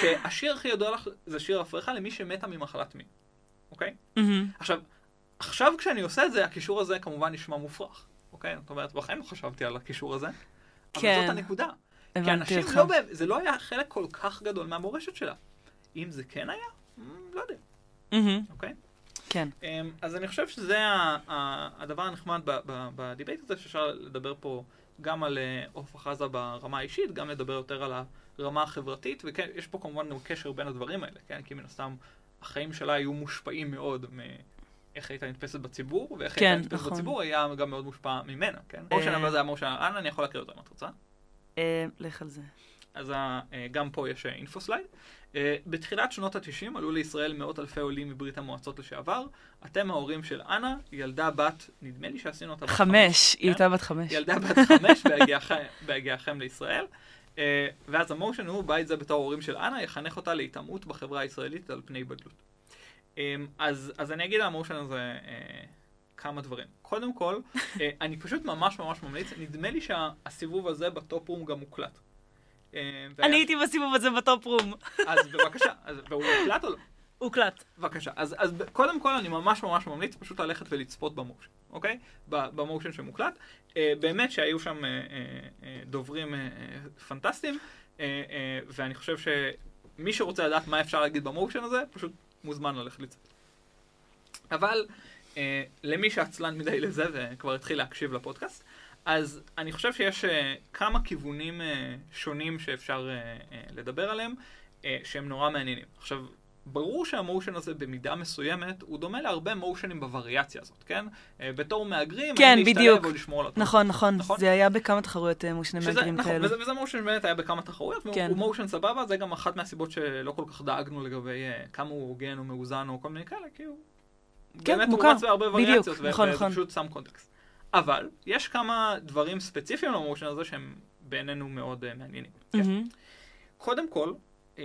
שהשיר הכי ידוע לך זה שיר הפרחה למי שמתה ממחלת מין, אוקיי? Mm-hmm. עכשיו, עכשיו כשאני עושה את זה, הקישור הזה כמובן נשמע מופרך, אוקיי? זאת אומרת, בחיים לא חשבתי על הקישור הזה, אבל כן. זאת הנקודה. כי אנשים לא, זה לא היה חלק כל כך גדול מהמורשת שלה. אם זה כן היה, לא יודע. Mm-hmm. אוקיי? כן. אמ, אז אני חושב שזה הדבר הנחמד ב debate הזה, שאפשר לדבר פה גם על אה, עופרה חזה ברמה האישית, גם לדבר יותר על הרמה החברתית, וכן, יש פה כמובן קשר בין הדברים האלה, כן? כי מן הסתם החיים שלה היו מושפעים מאוד מאיך הייתה נתפסת בציבור, ואיך כן, הייתה נתפסת נכון. בציבור היה גם מאוד מושפע ממנה, כן? או שאני אומר זה המור של אנה, אני יכול להקריא אותו אם את רוצה. אה, לך על זה. אז אה, גם פה יש info slide. Uh, בתחילת שנות ה-90 עלו לישראל מאות אלפי עולים מברית המועצות לשעבר. אתם ההורים של אנה, ילדה בת, נדמה לי שעשינו אותה בת חמש. חמש, היא הייתה בת חמש. ילדה בת חמש בהגיעכם לישראל. Uh, ואז ה motion הוא, בית זה בתור ההורים של אנה, יחנך אותה להיטמעות בחברה הישראלית על פני בדלות. Um, אז, אז אני אגיד על ה motion הזה כמה דברים. קודם כל, אני פשוט ממש ממש ממליץ, נדמה לי שהסיבוב הזה ב top room גם מוקלט. אה, אני הייתי בסיבוב הזה ב top room. אז בבקשה, והוא הוקלט או לא? הוקלט. בבקשה. אז, אז קודם כל אני ממש ממש ממליץ פשוט ללכת ולצפות במושן, אוקיי? במושן שמוקלט. Uh, באמת שהיו שם uh, דוברים פנטסטיים, ואני חושב שמי שרוצה לדעת מה אפשר להגיד במושן הזה, פשוט מוזמן ללכת לצפות. אבל למי שעצלן מדי לזה וכבר התחיל להקשיב לפודקאסט, אז אני חושב שיש uh, כמה כיוונים uh, שונים שאפשר uh, לדבר עליהם, שהם נורא מעניינים. עכשיו, ברור שהמושן הזה במידה מסוימת הוא דומה להרבה מושנים בווריאציה הזאת, כן? בתור מהגרים, כן, בדיוק. או לשמור על התנועה. נכון, נכון, נכון, זה היה בכמה תחרויות מושני מהגרים נכון, כאלו. וזה, וזה מושן באמת היה בכמה תחרויות, כן. והוא מושן סבבה, זה גם אחת מהסיבות שלא כל כך דאגנו לגבי כמה הוא הוגן או מאוזן או כל מיני כאלה, כי הוא כן, באמת מוכר, הוא רץ בהרבה וריאציות, בדיוק, נכון, נכון. ופשוט שם קונטקסט. אבל יש כמה דברים ספציפיים למושן הזה שהם בעינינו מאוד uh, מעניינים. Mm-hmm. קודם כל, uh,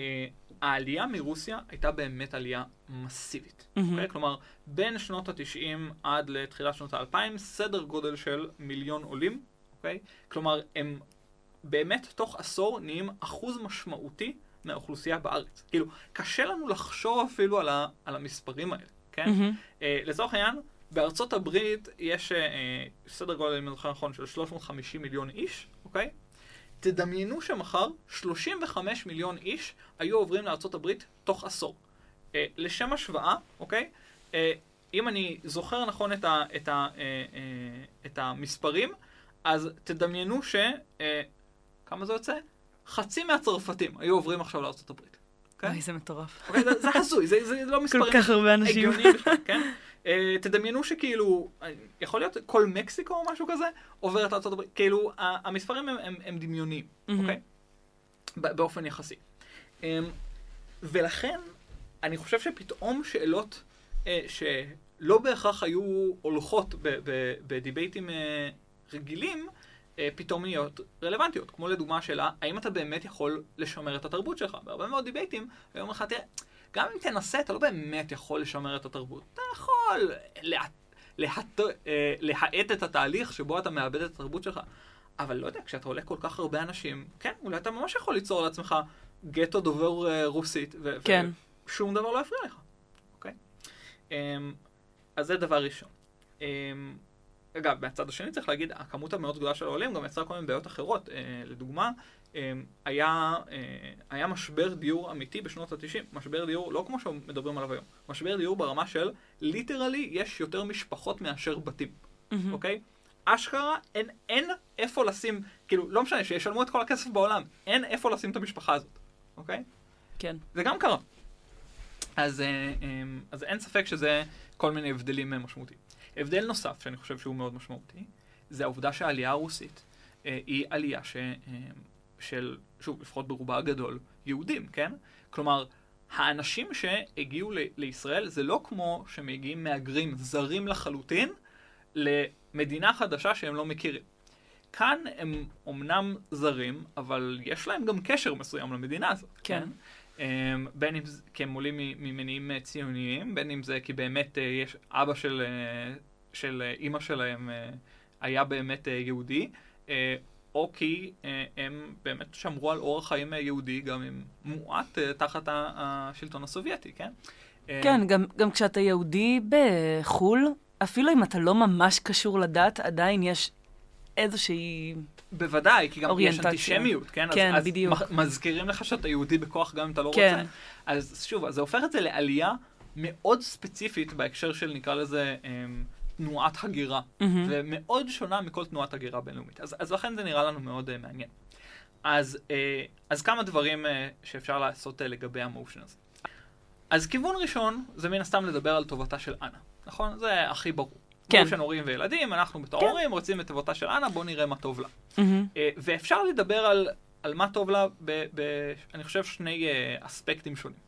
העלייה מרוסיה הייתה באמת עלייה מסיבית. Mm-hmm. Okay? אוקיי? כלומר, בין שנות ה-90 עד לתחילת שנות ה-2000, סדר גודל של מיליון עולים. Okay? אוקיי? כלומר, הם באמת תוך עשור נהיים אחוז משמעותי מהאוכלוסייה בארץ. כאילו, קשה לנו לחשוב אפילו על, ה- על המספרים האלה, כן? Mm-hmm. Uh, לצורך העניין, בארצות הברית יש אה, סדר גודל, אם אני זוכר נכון, של 350 מיליון איש, אוקיי? תדמיינו שמחר 35 מיליון איש היו עוברים לארצות הברית תוך עשור. אה, לשם השוואה, אוקיי? אה, אם אני זוכר נכון את, ה, את, ה, אה, אה, את המספרים, אז תדמיינו ש... אה, כמה זה יוצא? חצי מהצרפתים היו עוברים עכשיו לארצות הברית. אוקיי? אוי, זה מטורף. אוקיי, זה, זה הזוי, זה, זה לא מספרים כל כך הרבה אנשים. הגיוניים כן? Uh, תדמיינו שכאילו, יכול להיות כל מקסיקו או משהו כזה, עוברת לארה"ב, כאילו, המספרים הם, הם, הם דמיוניים, mm-hmm. אוקיי? באופן יחסי. Um, ולכן, אני חושב שפתאום שאלות uh, שלא בהכרח היו הולכות בדיבייטים רגילים, אה, פתאום להיות רלוונטיות. כמו לדוגמה השאלה, האם אתה באמת יכול לשמר את התרבות שלך? בהרבה מאוד דיבייטים, היום לך, תראה, גם אם תנסה, אתה לא באמת יכול לשמר את התרבות. אתה יכול. להט... אה, להאט את התהליך שבו אתה מאבד את התרבות שלך. אבל לא יודע, כשאתה עולה כל כך הרבה אנשים, כן, אולי אתה ממש יכול ליצור לעצמך גטו דובר uh, רוסית, ו- כן. ושום דבר לא יפריע לך, אוקיי? Um, אז זה דבר ראשון. Um, אגב, מהצד השני צריך להגיד, הכמות המאוד גדולה של העולים גם יצרה כל מיני בעיות אחרות. Uh, לדוגמה, היה, uh, היה משבר דיור אמיתי בשנות ה-90. משבר דיור, לא כמו שמדברים עליו היום, משבר דיור ברמה של ליטרלי יש יותר משפחות מאשר בתים, mm-hmm. אוקיי? אשכרה אין, אין איפה לשים, כאילו, לא משנה, שישלמו את כל הכסף בעולם, אין איפה לשים את המשפחה הזאת, אוקיי? כן. זה גם קרה. אז, אה, אה, אז אין ספק שזה כל מיני הבדלים אה, משמעותיים. הבדל נוסף, שאני חושב שהוא מאוד משמעותי, זה העובדה שהעלייה הרוסית היא עלייה ש, של, שוב, לפחות ברובה הגדול, יהודים, כן? כלומר, האנשים שהגיעו ל- לישראל זה לא כמו שמגיעים מהגרים זרים לחלוטין למדינה חדשה שהם לא מכירים. כאן הם אומנם זרים, אבל יש להם גם קשר מסוים למדינה הזאת. כן. כן? אמ, בין אם זה כי הם עולים ממניעים אה, ציוניים, בין אם זה כי באמת אה, יש אבא של, אה, של אימא שלהם היה באמת יהודי, או כי הם באמת שמרו על אורח חיים יהודי גם אם מועט תחת השלטון הסובייטי, כן? כן, גם, גם כשאתה יהודי בחו"ל, אפילו אם אתה לא ממש קשור לדת, עדיין יש איזושהי... בוודאי, כי גם יש אנטישמיות, כן? כן, אז, בדיוק. אז מזכירים לך שאתה יהודי בכוח גם אם אתה לא כן. רוצה. אז שוב, זה הופך את זה לעלייה מאוד ספציפית בהקשר של, נקרא לזה, אמ, תנועת הגירה, mm-hmm. ומאוד שונה מכל תנועת הגירה בינלאומית. אז, אז לכן זה נראה לנו מאוד uh, מעניין. אז, uh, אז כמה דברים uh, שאפשר לעשות uh, לגבי המושן הזה. אז כיוון ראשון, זה מן הסתם לדבר על טובתה של אנה, נכון? זה הכי ברור. כן. מושן הורים וילדים, אנחנו בתור כן. הורים רוצים את טובתה של אנה, בואו נראה מה טוב לה. Mm-hmm. Uh, ואפשר לדבר על, על מה טוב לה, ב, ב, אני חושב, שני uh, אספקטים שונים.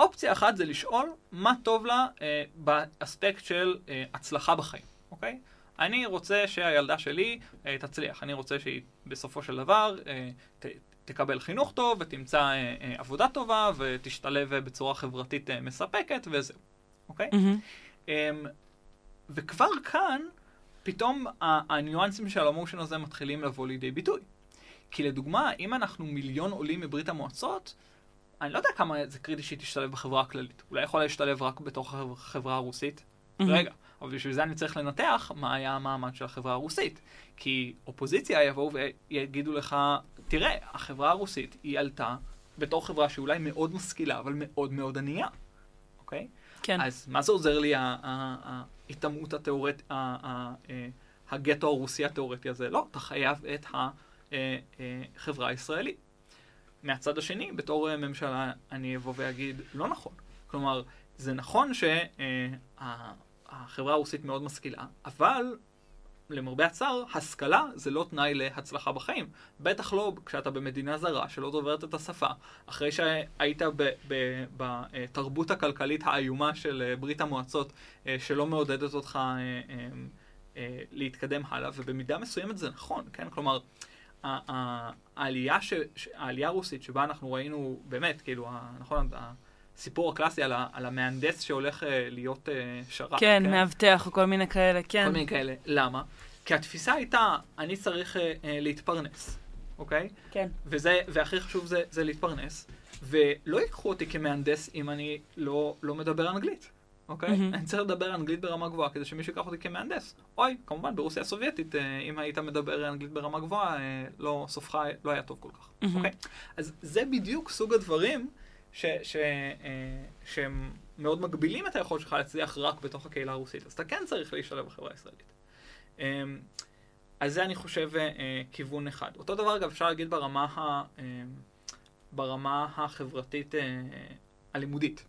אופציה אחת זה לשאול מה טוב לה uh, באספקט של uh, הצלחה בחיים, אוקיי? אני רוצה שהילדה שלי uh, תצליח, אני רוצה שהיא בסופו של דבר uh, ת, תקבל חינוך טוב ותמצא uh, uh, עבודה טובה ותשתלב בצורה חברתית uh, מספקת וזהו, אוקיי? Mm-hmm. Um, וכבר כאן, פתאום הניואנסים של המושן הזה מתחילים לבוא לידי ביטוי. כי לדוגמה, אם אנחנו מיליון עולים מברית המועצות, אני לא יודע כמה זה קריטי שהיא תשתלב בחברה הכללית. אולי יכולה להשתלב רק בתוך החברה הרוסית? Mm-hmm. רגע, אבל בשביל זה אני צריך לנתח מה היה המעמד של החברה הרוסית. כי אופוזיציה יבואו ויגידו לך, תראה, החברה הרוסית היא עלתה בתור חברה שאולי מאוד משכילה, אבל מאוד מאוד ענייה, אוקיי? כן. אז מה זה עוזר לי ההיטמעות התיאורטית, אה, הגטו הרוסי התיאורטי הזה? לא, אתה חייב את החברה הישראלית. מהצד השני, בתור ממשלה, אני אבוא ואגיד, לא נכון. כלומר, זה נכון שהחברה הרוסית מאוד משכילה, אבל למרבה הצער, השכלה זה לא תנאי להצלחה בחיים. בטח לא כשאתה במדינה זרה שלא דוברת את השפה, אחרי שהיית בתרבות הכלכלית האיומה של אה, ברית המועצות, אה, שלא מעודדת אותך אה, להתקדם הלאה, ובמידה מסוימת זה נכון, כן? כלומר, העלייה, ש, העלייה הרוסית שבה אנחנו ראינו, באמת, כאילו, נכון, הסיפור הקלאסי על, ה, על המהנדס שהולך להיות שרת. כן, כן, מאבטח או כל מיני כאלה, כן. כל מיני כאלה. למה? כי התפיסה הייתה, אני צריך uh, להתפרנס, אוקיי? כן. וזה, והכי חשוב זה, זה להתפרנס, ולא ייקחו אותי כמהנדס אם אני לא, לא מדבר אנגלית, אוקיי? Mm-hmm. אני צריך לדבר אנגלית ברמה גבוהה כדי שמישהו ייקח אותי כמהנדס. אוי, כמובן, ברוסיה הסובייטית, uh, אם היית מדבר אנגלית ברמה גבוהה, uh, לא, סופך לא היה טוב כל כך, mm-hmm. אוקיי? אז זה בדיוק סוג הדברים ש, ש, uh, שהם מאוד מגבילים את היכולת שלך להצליח רק בתוך הקהילה הרוסית. אז אתה כן צריך להשתלב בחברה הישראלית. אמ, אז זה אני חושב אה, כיוון אחד. אותו דבר אגב אפשר להגיד ברמה, ה, אמ, ברמה החברתית אה, הלימודית.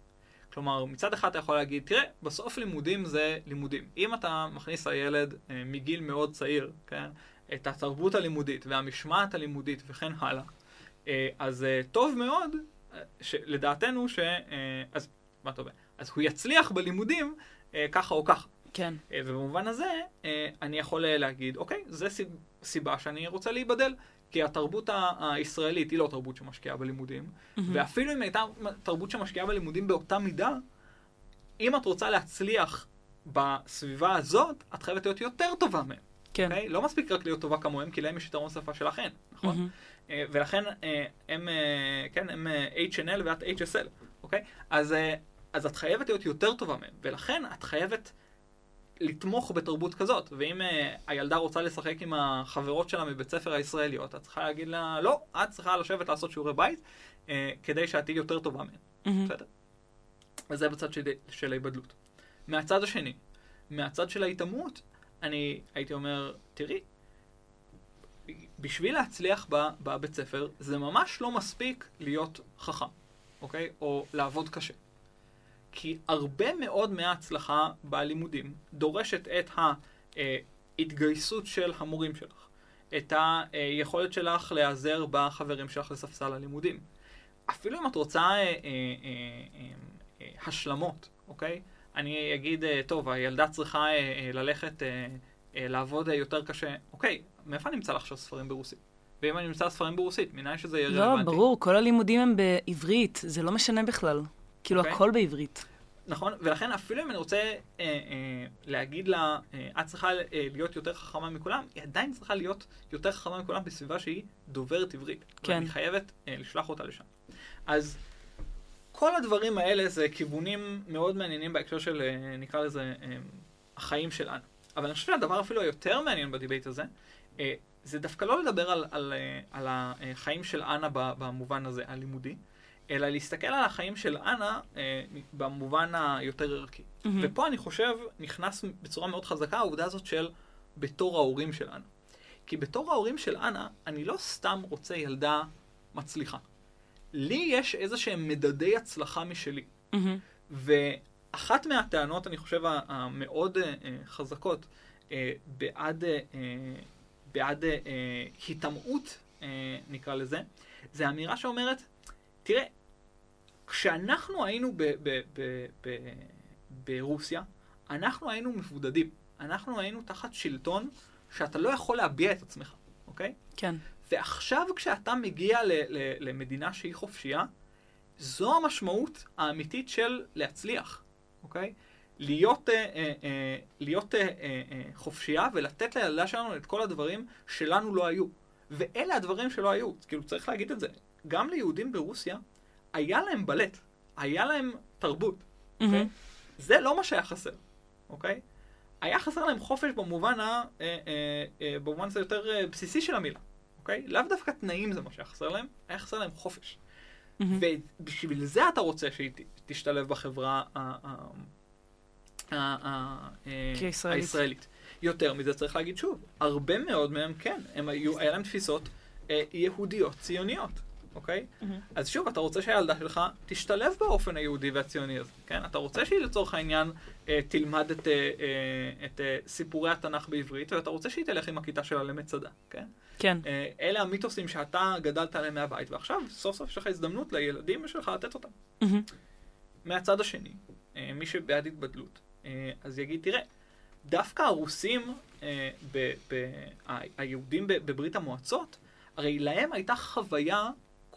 כלומר, מצד אחד אתה יכול להגיד, תראה, בסוף לימודים זה לימודים. אם אתה מכניס לילד אה, מגיל מאוד צעיר, כן, את התרבות הלימודית והמשמעת הלימודית וכן הלאה, אז טוב מאוד, לדעתנו, ש... אז מה אומר? אז הוא יצליח בלימודים ככה או ככה. כן. ובמובן הזה, אני יכול להגיד, אוקיי, זה סיבה שאני רוצה להיבדל. כי התרבות הישראלית היא לא תרבות שמשקיעה בלימודים, mm-hmm. ואפילו אם הייתה תרבות שמשקיעה בלימודים באותה מידה, אם את רוצה להצליח בסביבה הזאת, את חייבת להיות יותר טובה מהם. כן. Okay? אוקיי? לא מספיק רק להיות טובה כמוהם, כי להם יש יתרון שפה שלכן, נכון? Mm-hmm. Uh, ולכן uh, הם, uh, כן, הם H&L ואת HSL, אוקיי? Okay? אז, אז את חייבת להיות יותר טובה מהם, ולכן את חייבת לתמוך בתרבות כזאת. ואם uh, הילדה רוצה לשחק עם החברות שלה מבית ספר הישראליות, את צריכה להגיד לה, לא, את צריכה לשבת לעשות שיעורי בית, uh, כדי שאת תהיי יותר טובה mm-hmm. בסדר? וזה בצד של, של ההיבדלות. מהצד השני, מהצד של ההיטמעות, אני הייתי אומר, תראי, בשביל להצליח בבית ספר, זה ממש לא מספיק להיות חכם, אוקיי? או לעבוד קשה. כי הרבה מאוד מההצלחה בלימודים דורשת את ההתגייסות של המורים שלך, את היכולת שלך להיעזר בחברים שלך לספסל הלימודים. אפילו אם את רוצה אה, אה, אה, השלמות, אוקיי? אני אגיד, טוב, הילדה צריכה ללכת לעבוד יותר קשה. אוקיי, מאיפה אני אמצא לך עכשיו ספרים ברוסית? ואם אני אמצא ספרים ברוסית, מנין שזה יהיה לא, רלוונטי? לא, ברור, כל הלימודים הם בעברית, זה לא משנה בכלל. כאילו, okay. אוקיי. הכל בעברית. נכון, ולכן אפילו אם אני רוצה אה, אה, להגיד לה, אה, את צריכה אה, להיות יותר חכמה מכולם, היא עדיין צריכה להיות יותר חכמה מכולם בסביבה שהיא דוברת עברית. כן. ואני חייבת אה, לשלוח אותה לשם. אז כל הדברים האלה זה כיוונים מאוד מעניינים בהקשר של, אה, נקרא לזה, אה, החיים של אנה. אבל אני חושב שהדבר אפילו היותר מעניין בדיבייט הזה, אה, זה דווקא לא לדבר על, על, אה, על החיים של אנה במובן הזה, הלימודי, אלא להסתכל על החיים של אנה אה, במובן היותר ערכי. Mm-hmm. ופה אני חושב נכנס בצורה מאוד חזקה העובדה הזאת של בתור ההורים של אנה. כי בתור ההורים של אנה, אני לא סתם רוצה ילדה מצליחה. לי יש איזה שהם מדדי הצלחה משלי. Mm-hmm. ואחת מהטענות, אני חושב, המאוד uh, חזקות uh, בעד, uh, בעד uh, היטמעות, uh, נקרא לזה, זה אמירה שאומרת, תראה, כשאנחנו היינו ב- ב- ב- ב- ברוסיה, אנחנו היינו מבודדים. אנחנו היינו תחת שלטון שאתה לא יכול להביע את עצמך, אוקיי? כן. ועכשיו כשאתה מגיע ל- ל- למדינה שהיא חופשייה, זו המשמעות האמיתית של להצליח, אוקיי? להיות, אה, אה, אה, להיות אה, אה, אה, חופשייה ולתת לילדה שלנו את כל הדברים שלנו לא היו. ואלה הדברים שלא היו, כאילו צריך להגיד את זה. גם ליהודים ברוסיה היה להם בלט, היה להם תרבות, mm-hmm. אוקיי? זה לא מה שהיה חסר, אוקיי? היה חסר להם חופש במובן, ה, אה, אה, אה, במובן הזה יותר אה, בסיסי של המילה, אוקיי? לאו דווקא תנאים זה מה שהיה חסר להם, היה חסר להם חופש. Mm-hmm. ובשביל זה אתה רוצה שהיא תשתלב בחברה הישראלית. יותר מזה צריך להגיד שוב, הרבה מאוד מהם כן, הם היו, היה להם תפיסות אה, יהודיות ציוניות. אוקיי? Mm-hmm. אז שוב, אתה רוצה שהילדה שלך תשתלב באופן היהודי והציוני הזה, כן? אתה רוצה שהיא לצורך העניין אה, תלמד את, אה, אה, את אה, סיפורי התנ"ך בעברית, ואתה רוצה שהיא תלך עם הכיתה שלה למצדה, כן? כן. אה, אלה המיתוסים שאתה גדלת עליהם מהבית, ועכשיו סוף סוף יש לך הזדמנות לילדים שלך לתת אותם. Mm-hmm. מהצד השני, אה, מי שבעד התבדלות, אה, אז יגיד, תראה, דווקא הרוסים, אה, ב, ב, היהודים בברית המועצות, הרי להם הייתה חוויה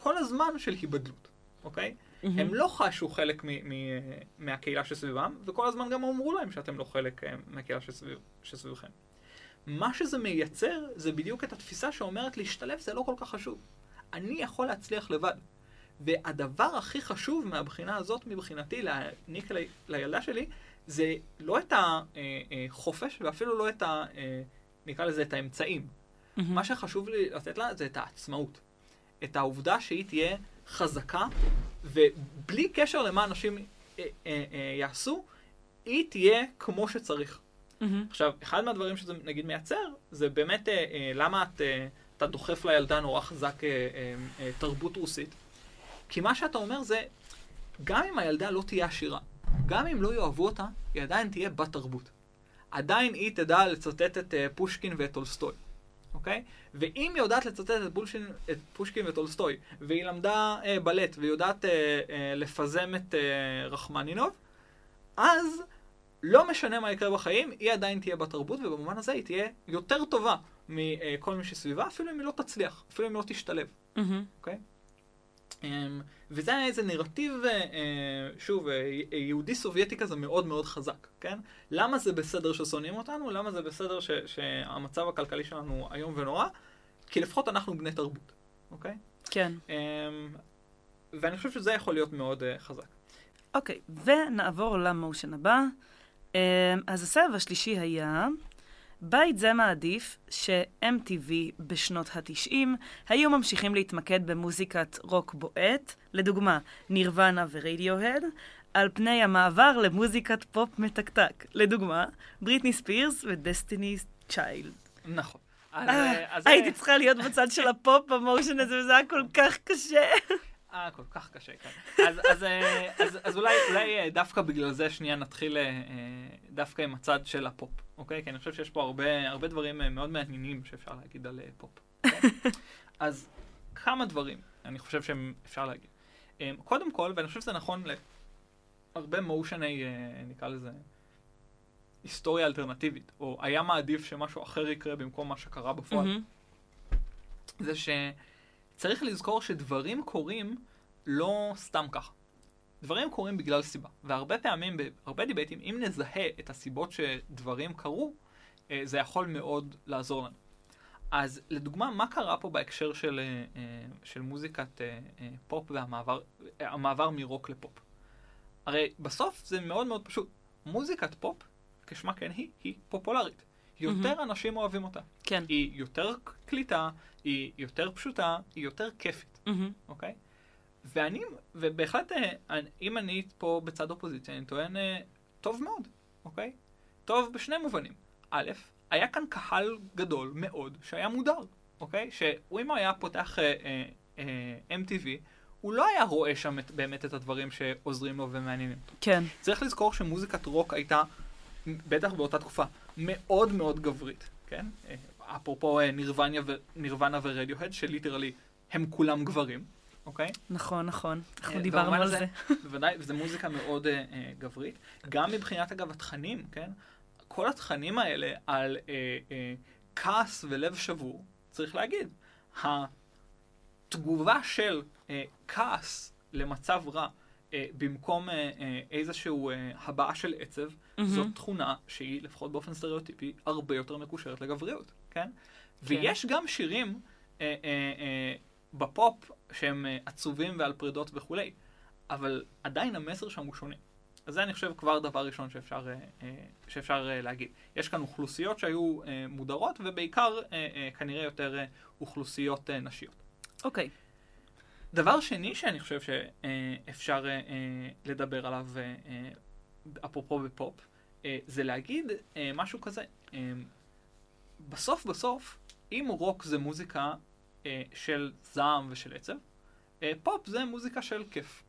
כל הזמן של היבדלות, אוקיי? Mm-hmm. הם לא חשו חלק מ- מ- מהקהילה שסביבם, וכל הזמן גם אמרו להם שאתם לא חלק אה, מהקהילה שסביב, שסביבכם. מה שזה מייצר זה בדיוק את התפיסה שאומרת להשתלב זה לא כל כך חשוב. אני יכול להצליח לבד. והדבר הכי חשוב מהבחינה הזאת, מבחינתי, להעניק ל- לילדה שלי, זה לא את החופש ואפילו לא את ה... אה, נקרא לזה את האמצעים. Mm-hmm. מה שחשוב לי לתת לה זה את העצמאות. את העובדה שהיא תהיה חזקה, ובלי קשר למה אנשים אה, אה, אה, יעשו, היא תהיה כמו שצריך. Mm-hmm. עכשיו, אחד מהדברים שזה נגיד מייצר, זה באמת אה, אה, למה את, אה, אתה דוחף לילדה נורא חזק אה, אה, אה, תרבות רוסית. כי מה שאתה אומר זה, גם אם הילדה לא תהיה עשירה, גם אם לא יאהבו אותה, היא עדיין תהיה בת תרבות. עדיין היא תדע לצטט את אה, פושקין ואת טולסטוי. אוקיי? ואם היא יודעת לצטט את, בולשין, את פושקין וטולסטוי, והיא למדה אה, בלט, והיא יודעת אה, אה, לפזם את אה, רחמנינוב, אז לא משנה מה יקרה בחיים, היא עדיין תהיה בתרבות, ובמובן הזה היא תהיה יותר טובה מכל מי שסביבה, אפילו אם היא לא תצליח, אפילו אם היא לא תשתלב. אוקיי? Mm-hmm. Okay? וזה היה איזה נרטיב, שוב, יהודי סובייטי כזה מאוד מאוד חזק, כן? למה זה בסדר ששונאים אותנו? למה זה בסדר ש, שהמצב הכלכלי שלנו איום ונורא? כי לפחות אנחנו בני תרבות, אוקיי? כן. ואני חושב שזה יכול להיות מאוד חזק. אוקיי, ונעבור למושן הבא. אז הסבב השלישי היה... בית זה מעדיף ש-MTV בשנות ה-90 היו ממשיכים להתמקד במוזיקת רוק בועט, לדוגמה נירוונה ורדיוהד, על פני המעבר למוזיקת פופ מתקתק, לדוגמה בריטני ספירס ודסטיני צ'יילד. נכון. אה, הייתי צריכה להיות בצד של הפופ במושן הזה, וזה היה כל כך קשה. אה, כל כך קשה, כן. אז, אז, אה, אז, אז אולי, אולי אה, דווקא בגלל זה שנייה נתחיל אה, דווקא עם הצד של הפופ, אוקיי? כי אני חושב שיש פה הרבה, הרבה דברים מאוד מעניינים שאפשר להגיד על פופ. אוקיי? [laughs] אז כמה דברים אני חושב שאפשר להגיד. קודם כל, ואני חושב שזה נכון להרבה מושני, נקרא לזה, היסטוריה אלטרנטיבית, או היה מעדיף שמשהו אחר יקרה במקום מה שקרה בפועל, mm-hmm. זה ש... צריך לזכור שדברים קורים לא סתם ככה. דברים קורים בגלל סיבה. והרבה פעמים, בהרבה דיבייטים, אם נזהה את הסיבות שדברים קרו, אה, זה יכול מאוד לעזור לנו. אז לדוגמה, מה קרה פה בהקשר של, אה, אה, של מוזיקת פופ והמעבר מרוק לפופ? הרי בסוף זה מאוד מאוד פשוט. מוזיקת פופ, כשמה כן היא, היא פופולרית. יותר mm-hmm. אנשים אוהבים אותה. כן. היא יותר קליטה, היא יותר פשוטה, היא יותר כיפית, mm-hmm. אוקיי? ואני, ובהחלט, אה, אם אני פה בצד אופוזיציה, אני טוען, אה, טוב מאוד, אוקיי? טוב בשני מובנים. א', היה כאן קהל גדול מאוד שהיה מודר, אוקיי? שאם הוא היה פותח אה, אה, אה, MTV, הוא לא היה רואה שם את, באמת את הדברים שעוזרים לו ומעניינים אותו. כן. צריך לזכור שמוזיקת רוק הייתה, בטח באותה תקופה, מאוד מאוד גברית, כן? אפרופו ו... נירוונה ורדיוהד, שליטרלי הם כולם גברים, אוקיי? נכון, נכון. אנחנו אה, דיברנו על זה. [laughs] בוודאי, וזו מוזיקה מאוד uh, uh, גברית. גם מבחינת, אגב, התכנים, כן? כל התכנים האלה על כעס ולב שבור, צריך להגיד, התגובה של כעס למצב רע, אה, במקום אה, אה, איזשהו אה, הבעה של עצב, mm-hmm. זאת תכונה שהיא, לפחות באופן סטריאוטיפי, הרבה יותר מקושרת לגבריות, כן? כן. ויש גם שירים אה, אה, אה, בפופ שהם אה, עצובים ועל פרידות וכולי, אבל עדיין המסר שם הוא שונה. אז זה אני חושב כבר דבר ראשון שאפשר, אה, אה שאפשר להגיד. יש כאן אוכלוסיות שהיו מודרות, ובעיקר אה, אה, כנראה יותר אוכלוסיות נשיות. אוקיי. אוקיי. דבר שני שאני חושב שאפשר לדבר עליו, אפרופו בפופ, זה להגיד משהו כזה. בסוף בסוף, אם רוק זה מוזיקה של זעם ושל עצב, פופ זה מוזיקה של כיף.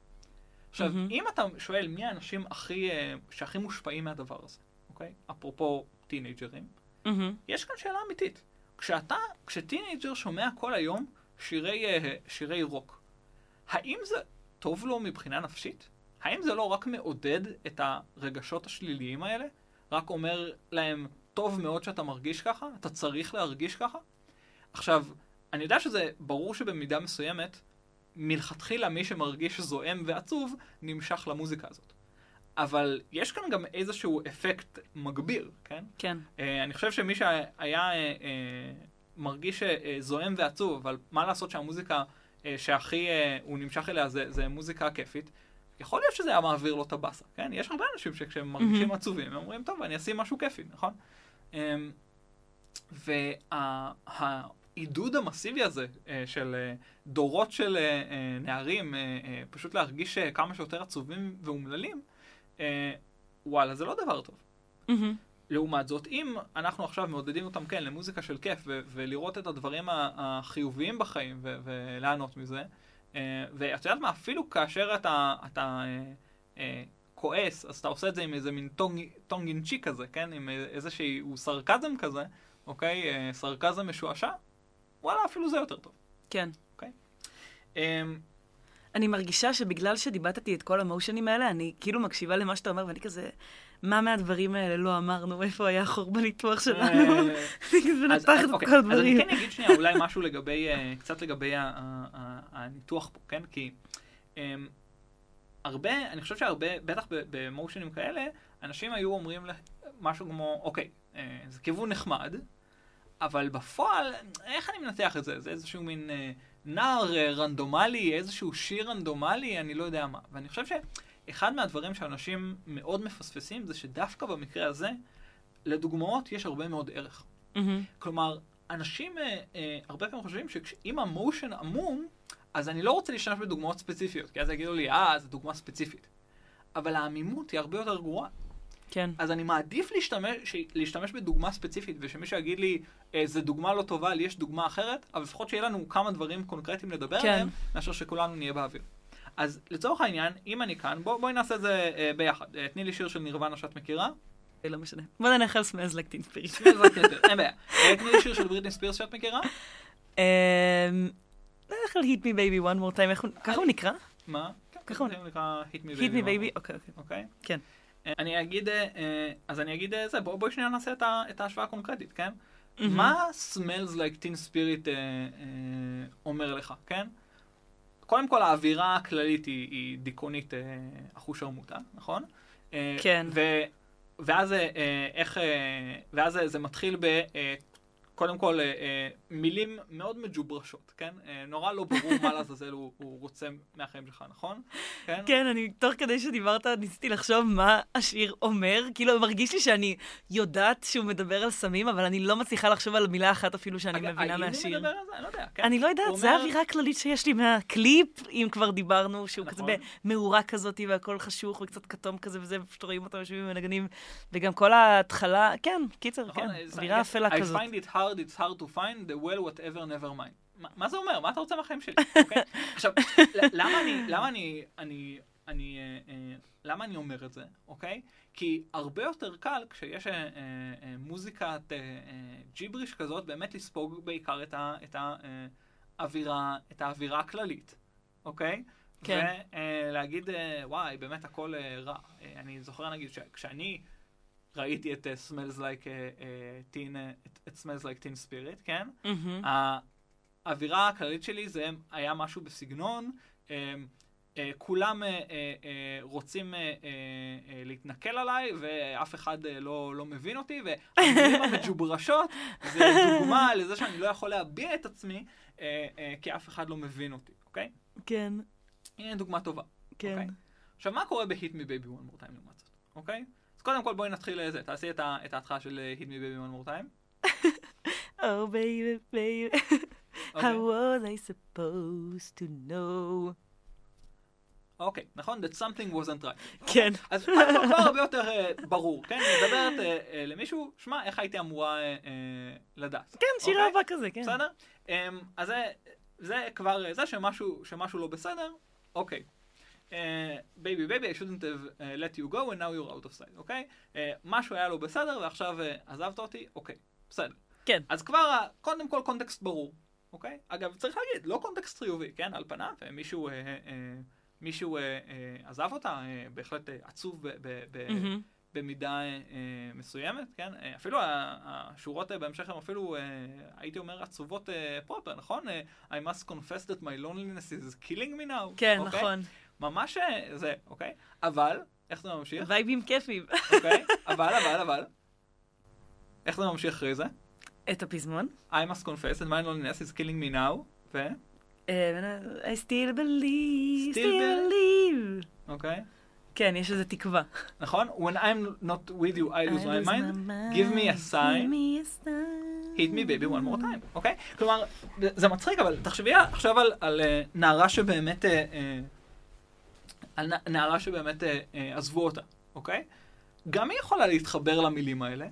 עכשיו, mm-hmm. אם אתה שואל מי האנשים הכי, שהכי מושפעים מהדבר הזה, אוקיי? אפרופו טינג'רים, mm-hmm. יש כאן שאלה אמיתית. כשאתה, כשטינג'ר שומע כל היום שירי, שירי רוק, האם זה טוב לו מבחינה נפשית? האם זה לא רק מעודד את הרגשות השליליים האלה? רק אומר להם, טוב מאוד שאתה מרגיש ככה, אתה צריך להרגיש ככה? עכשיו, אני יודע שזה ברור שבמידה מסוימת, מלכתחילה מי שמרגיש זועם ועצוב, נמשך למוזיקה הזאת. אבל יש כאן גם איזשהו אפקט מגביר, כן? כן. Uh, אני חושב שמי שהיה uh, uh, מרגיש uh, זועם ועצוב, אבל מה לעשות שהמוזיקה אה, שהכי אה, הוא נמשך אליה זה, זה מוזיקה כיפית, יכול להיות שזה היה מעביר לו את הבאסה, כן? יש הרבה אנשים שכשהם מרגישים עצובים, הם אומרים, טוב, אני אשים משהו כיפי, נכון? אמ, והעידוד המסיבי הזה אה, של דורות של נערים פשוט להרגיש כמה שיותר עצובים ואומללים, וואלה, זה לא דבר טוב. לעומת זאת, אם אנחנו עכשיו מעודדים אותם, כן, למוזיקה של כיף, ו- ולראות את הדברים החיוביים בחיים, ו- וליהנות מזה, אה, ואת יודעת מה, אפילו כאשר אתה, אתה אה, אה, כועס, אז אתה עושה את זה עם איזה מין טונג אינצ'י כזה, כן? עם איזשהו סרקזם כזה, אוקיי? אה, סרקזם משועשע, וואלה, אפילו זה יותר טוב. כן. אוקיי? אה, אני מרגישה שבגלל שדיבטתי את כל המושנים האלה, אני כאילו מקשיבה למה שאתה אומר, ואני כזה, מה מהדברים האלה לא אמרנו? איפה היה חור בניתוח שלנו? [laughs] אני כזה נתחת את כל הדברים. אז אני כן אגיד שנייה אולי משהו לגבי, אה, קצת לגבי הניתוח פה, כן? כי אמ, הרבה, אני חושב שהרבה, בטח במושנים כאלה, אנשים היו אומרים משהו כמו, אוקיי, אה, זה כיוון נחמד, אבל בפועל, איך אני מנתח את זה? זה איזשהו מין אה, נער אה, רנדומלי, איזשהו שיר רנדומלי, אני לא יודע מה. ואני חושב שאחד מהדברים שאנשים מאוד מפספסים זה שדווקא במקרה הזה, לדוגמאות יש הרבה מאוד ערך. Mm-hmm. כלומר, אנשים אה, אה, הרבה פעמים חושבים שאם המושן עמום, אז אני לא רוצה להשתמש בדוגמאות ספציפיות, כי אז יגידו לי, אה, זו דוגמה ספציפית. אבל העמימות היא הרבה יותר גרועה. כן. אז אני מעדיף להשתמש, להשתמש בדוגמה ספציפית, ושמישהו יגיד לי, אה, זו דוגמה לא טובה, לי יש דוגמה אחרת, אבל לפחות שיהיה לנו כמה דברים קונקרטיים לדבר כן. עליהם, מאשר שכולנו נהיה באוויר. אז לצורך העניין, אם אני כאן, בוא, בואי נעשה את זה אה, ביחד. אה, תני לי שיר של נירוונה שאת מכירה. אה, לא משנה. בוא נלך על Smells Like Teen Spirit. Spirit, אין בעיה. אה, תני לי שיר של בריטני ספירס שאת מכירה. אמ, נלך על Hit Me Baby one more time, ככה הוא נקרא? מה? ככה הוא נקרא Hit Me Baby. Hit Me Baby, אוקיי. אוקיי? כן. אני אגיד, אה, אז אני אגיד אה, זה, בואי בוא שנייה נעשה את ההשוואה הקונקרטית, כן? Mm-hmm. מה smells like teen spirit uh, uh, אומר לך, כן? קודם כל האווירה הכללית היא, היא דיכאונית uh, אחושרמוטה, נכון? כן. ו, ואז, uh, איך, uh, ואז זה מתחיל ב... Uh, קודם כל, אה, אה, מילים מאוד מג'וברשות, כן? אה, נורא לא ברור מה [laughs] לעזאזל הוא, הוא רוצה מהחיים שלך, נכון? כן? כן, אני, תוך כדי שדיברת, ניסיתי לחשוב מה השיר אומר. כאילו, מרגיש לי שאני יודעת שהוא מדבר על סמים, אבל אני לא מצליחה לחשוב על מילה אחת אפילו שאני אג, מבינה מהשיר. האם הוא מדבר על זה? אני לא יודע, כן? אני לא יודעת, אומר... זה האווירה הכללית שיש לי מהקליפ, אם כבר דיברנו, שהוא נכון. כזה במאורה כזאת, והכל חשוך וקצת כתום כזה וזה, ופשוט רואים אותם יושבים ומנגנים, וגם כל ההתחלה, כן, קיצר, נכון, כן, אווירה אפלה כזאת. I find it hard, it's hard to find, the well whatever never mind. מה, מה זה אומר? מה אתה רוצה מהחיים שלי? Okay? [laughs] אוקיי? עכשיו, למה אני, למה אני, אני, אני, אה, אה, למה אני אומר את זה, אוקיי? Okay? כי הרבה יותר קל כשיש אה, אה, אה, מוזיקת אה, אה, ג'יבריש כזאת, באמת לספוג בעיקר את, ה, את האווירה, את האווירה הכללית, אוקיי? כן. ולהגיד, אה, וואי, באמת הכל אה, רע. אה, אני זוכר, נגיד, כשאני... ראיתי את uh, Smells Like uh, uh, Teen, uh, את Smells Like Teen Spirit, כן? Mm-hmm. האווירה הכללית שלי זה היה משהו בסגנון, uh, uh, כולם uh, uh, uh, רוצים uh, uh, uh, להתנכל עליי ואף אחד uh, לא, לא מבין אותי, והמילים [laughs] המג'וברשות זה דוגמה [laughs] לזה שאני לא יכול להביע את עצמי uh, uh, כי אף אחד לא מבין אותי, אוקיי? כן. הנה דוגמה טובה. כן. אוקיי? עכשיו, מה קורה Baby One More Time לעומת זאת, אוקיי? קודם כל בואי נתחיל לזה, תעשי את, את ההתחלה של Hit Me Baby One More Time. oh baby baby, how was I supposed to know? אוקיי, אוקיי, נכון? That something wasn't right. כן. אוקיי. אז כבר הרבה יותר uh, ברור, כן? היא מדברת uh, uh, למישהו, שמע, איך הייתי אמורה uh, לדעת. כן, שיר אהבה כזה, כן. בסדר? Um, אז זה, זה כבר, זה שמשהו, שמשהו לא בסדר, אוקיי. אוקיי. Baby baby, I shouldn't have uh, let you go and now you're out of sight, אוקיי? אוקיי? Uh, משהו היה לו בסדר ועכשיו uh, עזבת אותי, אוקיי, okay, בסדר. כן. אז כבר, קודם כל קונטקסט ברור, אוקיי? Okay? אגב, צריך להגיד, לא קונטקסט חיובי, כן? על פניו, מישהו, uh, uh, מישהו uh, uh, עזב אותה, uh, בהחלט uh, עצוב ב... ב, ב mm-hmm. במידה אה, מסוימת, כן? אה, אפילו השורות אה, בהמשך הם אפילו, אה, הייתי אומר, עצובות אה, פרופר, נכון? אה, I must confess that my loneliness is killing me now. כן, okay? נכון. ממש אה, זה, אוקיי? אבל, איך זה ממשיך? וייבים כיפים. אוקיי? [laughs] אבל, אבל, אבל. איך זה ממשיך אחרי זה? את הפזמון. I must confess that my loneliness is killing me now, ו... אה, I still believe, still believe. אוקיי. כן, יש איזה תקווה. נכון? When I'm not with you, I lose my mind. Give me a sign. hit me baby one more time, אוקיי? כלומר, זה מצחיק, אבל תחשבי עכשיו על נערה שבאמת... על נערה שבאמת אה, אה, עזבו אותה, אוקיי? גם היא יכולה להתחבר למילים האלה,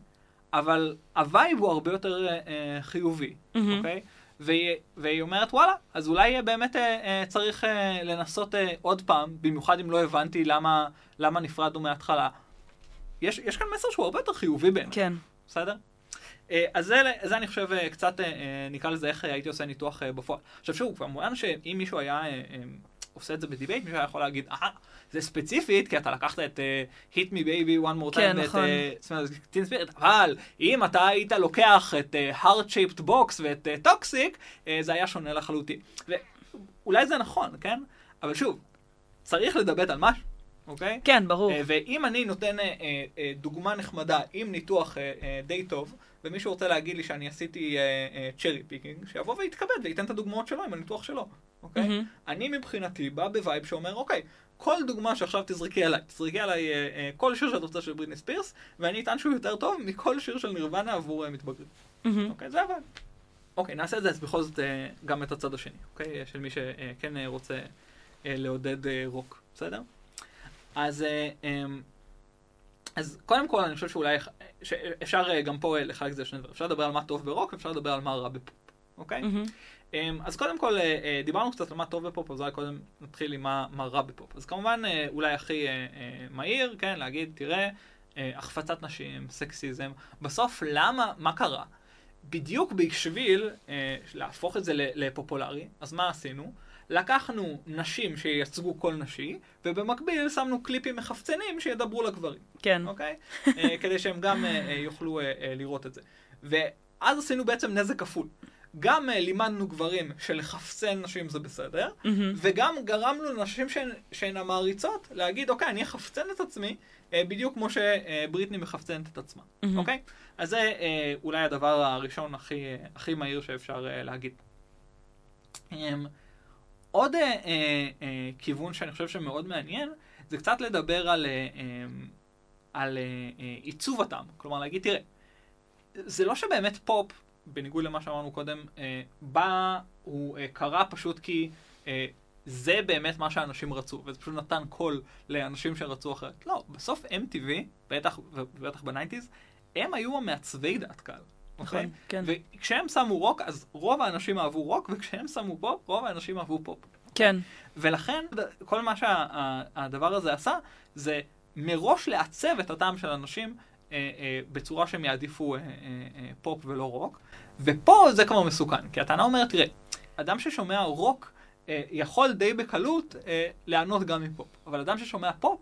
אבל הווייב הוא הרבה יותר אה, אה, חיובי, mm-hmm. אוקיי? והיא, והיא אומרת, וואלה, אז אולי באמת אה, אה, צריך אה, לנסות אה, עוד פעם, במיוחד אם לא הבנתי למה, למה נפרדנו מההתחלה. יש, יש כאן מסר שהוא הרבה יותר חיובי בעיניי. כן. בסדר? אה, אז זה, זה אני חושב קצת, נקרא לזה איך הייתי עושה ניתוח בפועל. עכשיו שוב, כמובן שאם מישהו היה עושה את זה בדיבייט, מישהו היה יכול להגיד, אה, זה ספציפית, כי אתה לקחת את uh, Hit Me Baby One More Time, כן, נכון. ואת uh, ספיריט, אבל אם אתה היית לוקח את uh, Heart Shaped Box ואת uh, Toxic, uh, זה היה שונה לחלוטין. ואולי זה נכון, כן? אבל שוב, צריך לדבר על משהו. אוקיי? כן, ברור. Uh, ואם אני נותן uh, uh, דוגמה נחמדה עם ניתוח uh, uh, די טוב, ומישהו רוצה להגיד לי שאני עשיתי צ'רי uh, פיקינג, uh, שיבוא ויתכבד וייתן את הדוגמאות שלו עם הניתוח שלו, אוקיי? Mm-hmm. אני מבחינתי בא בווייב שאומר, אוקיי, כל דוגמה שעכשיו תזרקי עליי, תזרקי עליי uh, uh, כל שיר שאת רוצה של בריטני ספירס, ואני אטען שהוא יותר טוב מכל שיר של נירוונה עבור uh, מתבגרים. Mm-hmm. אוקיי, זה הווייב. אוקיי, נעשה את זה אז בכל זאת uh, גם את הצד השני, אוקיי? של מי שכן uh, רוצה uh, לעודד uh, רוק, בסדר? אז, אה, אמ, אז קודם כל אני חושב שאולי אפשר אה, גם פה לחלק את זה לשני דברים. אפשר לדבר על מה טוב ברוק ואפשר לדבר על מה רע בפופ, אוקיי? Mm-hmm. אז קודם כל אה, דיברנו קצת על מה טוב בפופ, אז אולי קודם נתחיל עם מה, מה רע בפופ. אז כמובן אולי הכי מהיר, כן, להגיד, תראה, החפצת נשים, סקסיזם. בסוף למה, מה קרה? בדיוק בשביל להפוך את זה לפופולרי, אז מה עשינו? לקחנו נשים שייצגו קול נשי, ובמקביל שמנו קליפים מחפצנים שידברו לגברים. כן. אוקיי? uh, [laughs] כדי שהם גם uh, uh, יוכלו לראות את זה. ואז עשינו בעצם נזק כפול. גם לימדנו גברים שלחפצן נשים זה בסדר, mm-hmm. וגם גרמנו לנשים שהן, שהן המעריצות להגיד, אוקיי, אני אחפצן את עצמי, בדיוק כמו שבריטני מחפצנת את עצמה, mm-hmm. אוקיי? אז זה אולי הדבר הראשון הכי, הכי מהיר שאפשר להגיד. עוד אה, אה, אה, כיוון שאני חושב שמאוד מעניין, זה קצת לדבר על, אה, אה, על אה, אה, עיצוב הטעם. כלומר, להגיד, תראה, זה לא שבאמת פופ, בניגוד למה שאמרנו קודם, אה, בא, הוא אה, קרה פשוט כי אה, זה באמת מה שאנשים רצו, וזה פשוט נתן קול לאנשים שרצו אחרת. לא, בסוף MTV, בטח, ובטח ב nineties, הם היו המעצבי דעת קהל. נכון, אוקיי? כן. וכשהם שמו רוק, אז רוב האנשים אהבו רוק, וכשהם שמו פופ, רוב האנשים אהבו פופ. כן. ולכן, כל מה שהדבר הזה עשה, זה מראש לעצב את הטעם של אנשים אה, אה, בצורה שהם יעדיפו אה, אה, אה, פופ ולא רוק. ופה זה כבר מסוכן, כי הטענה אומרת, תראה, אדם ששומע רוק אה, יכול די בקלות אה, ליהנות גם מפופ, אבל אדם ששומע פופ,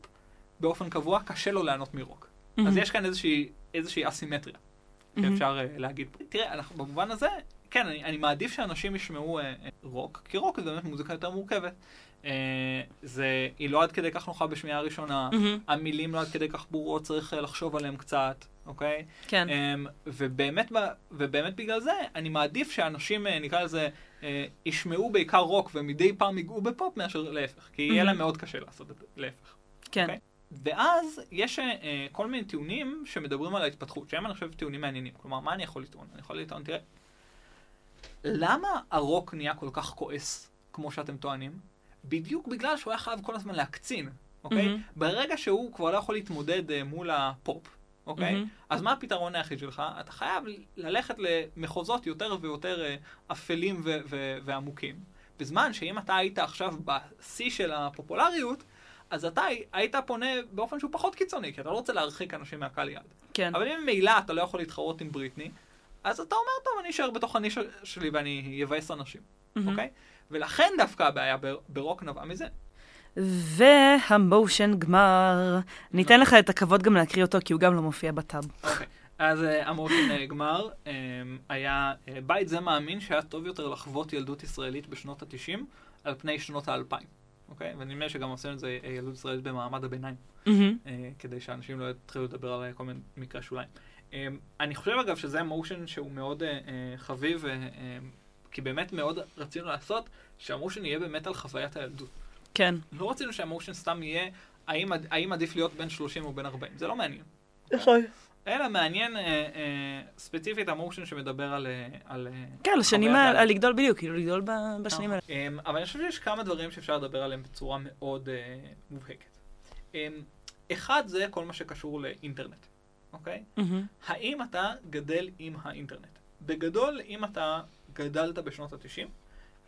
באופן קבוע קשה לו ליהנות מרוק. Mm-hmm. אז יש כאן איזושהי, איזושהי אסימטריה. שאפשר mm-hmm. להגיד. תראה, אנחנו, במובן הזה, כן, אני, אני מעדיף שאנשים ישמעו uh, רוק, כי רוק זה באמת מוזיקה יותר מורכבת. Uh, זה, היא לא עד כדי כך נוחה בשמיעה הראשונה, mm-hmm. המילים לא עד כדי כך ברורות, צריך uh, לחשוב עליהם קצת, אוקיי? כן. Um, ובאמת, ובאמת בגלל זה, אני מעדיף שאנשים, uh, נקרא לזה, uh, ישמעו בעיקר רוק ומדי פעם ייגעו בפופ מאשר להפך, כי mm-hmm. יהיה להם מאוד קשה לעשות את זה, להפך. כן. אוקיי? ואז יש uh, כל מיני טיעונים שמדברים על ההתפתחות, שהם אני חושב טיעונים מעניינים. כלומר, מה אני יכול לטעון? אני יכול לטעון, תראה, למה הרוק נהיה כל כך כועס, כמו שאתם טוענים? בדיוק בגלל שהוא היה חייב כל הזמן להקצין, אוקיי? Mm-hmm. ברגע שהוא כבר לא יכול להתמודד uh, מול הפופ, אוקיי? Mm-hmm. אז מה הפתרון היחיד שלך? אתה חייב ללכת למחוזות יותר ויותר uh, אפלים ו- ו- ועמוקים. בזמן שאם אתה היית עכשיו בשיא של הפופולריות, אז אתה היית פונה באופן שהוא פחות קיצוני, כי אתה לא רוצה להרחיק אנשים מהקהל יד. כן. אבל אם ממילא אתה לא יכול להתחרות עם בריטני, אז אתה אומר, טוב, אני אשאר בתוך הנישה שלי ואני אבאס אנשים, אוקיי? ולכן דווקא הבעיה ברוק נבעה מזה. והמושן גמר. ניתן לך את הכבוד גם להקריא אותו, כי הוא גם לא מופיע בטאב. אוקיי. אז uh, המושן uh, גמר um, היה, uh, בית זה מאמין שהיה טוב יותר לחוות ילדות ישראלית בשנות ה-90 על פני שנות ה-2000. אוקיי? ונדמה לי שגם עושים את זה אה, ילדות ישראלית במעמד הביניים, mm-hmm. כדי שאנשים לא יתחילו לדבר על כל מיני מקרי שוליים. אני חושב אגב שזה מושן שהוא מאוד חביב, כי באמת מאוד רצינו לעשות שהמושן יהיה באמת על חוויית הילדות. כן. לא רצינו שהמושן סתם יהיה האם, האם עדיף להיות בין 30 או בין 40, זה לא מעניין. נכון. אלא מעניין אה, אה, ספציפית המושן שמדבר על... אה, על כן, על השנים האלה, על לגדול בדיוק, כאילו לגדול בשנים האלה. אה, אבל אני חושב שיש כמה דברים שאפשר לדבר עליהם בצורה מאוד אה, מובהקת. אה, אחד זה כל מה שקשור לאינטרנט, אוקיי? Mm-hmm. האם אתה גדל עם האינטרנט? בגדול, אם אתה גדלת בשנות ה-90,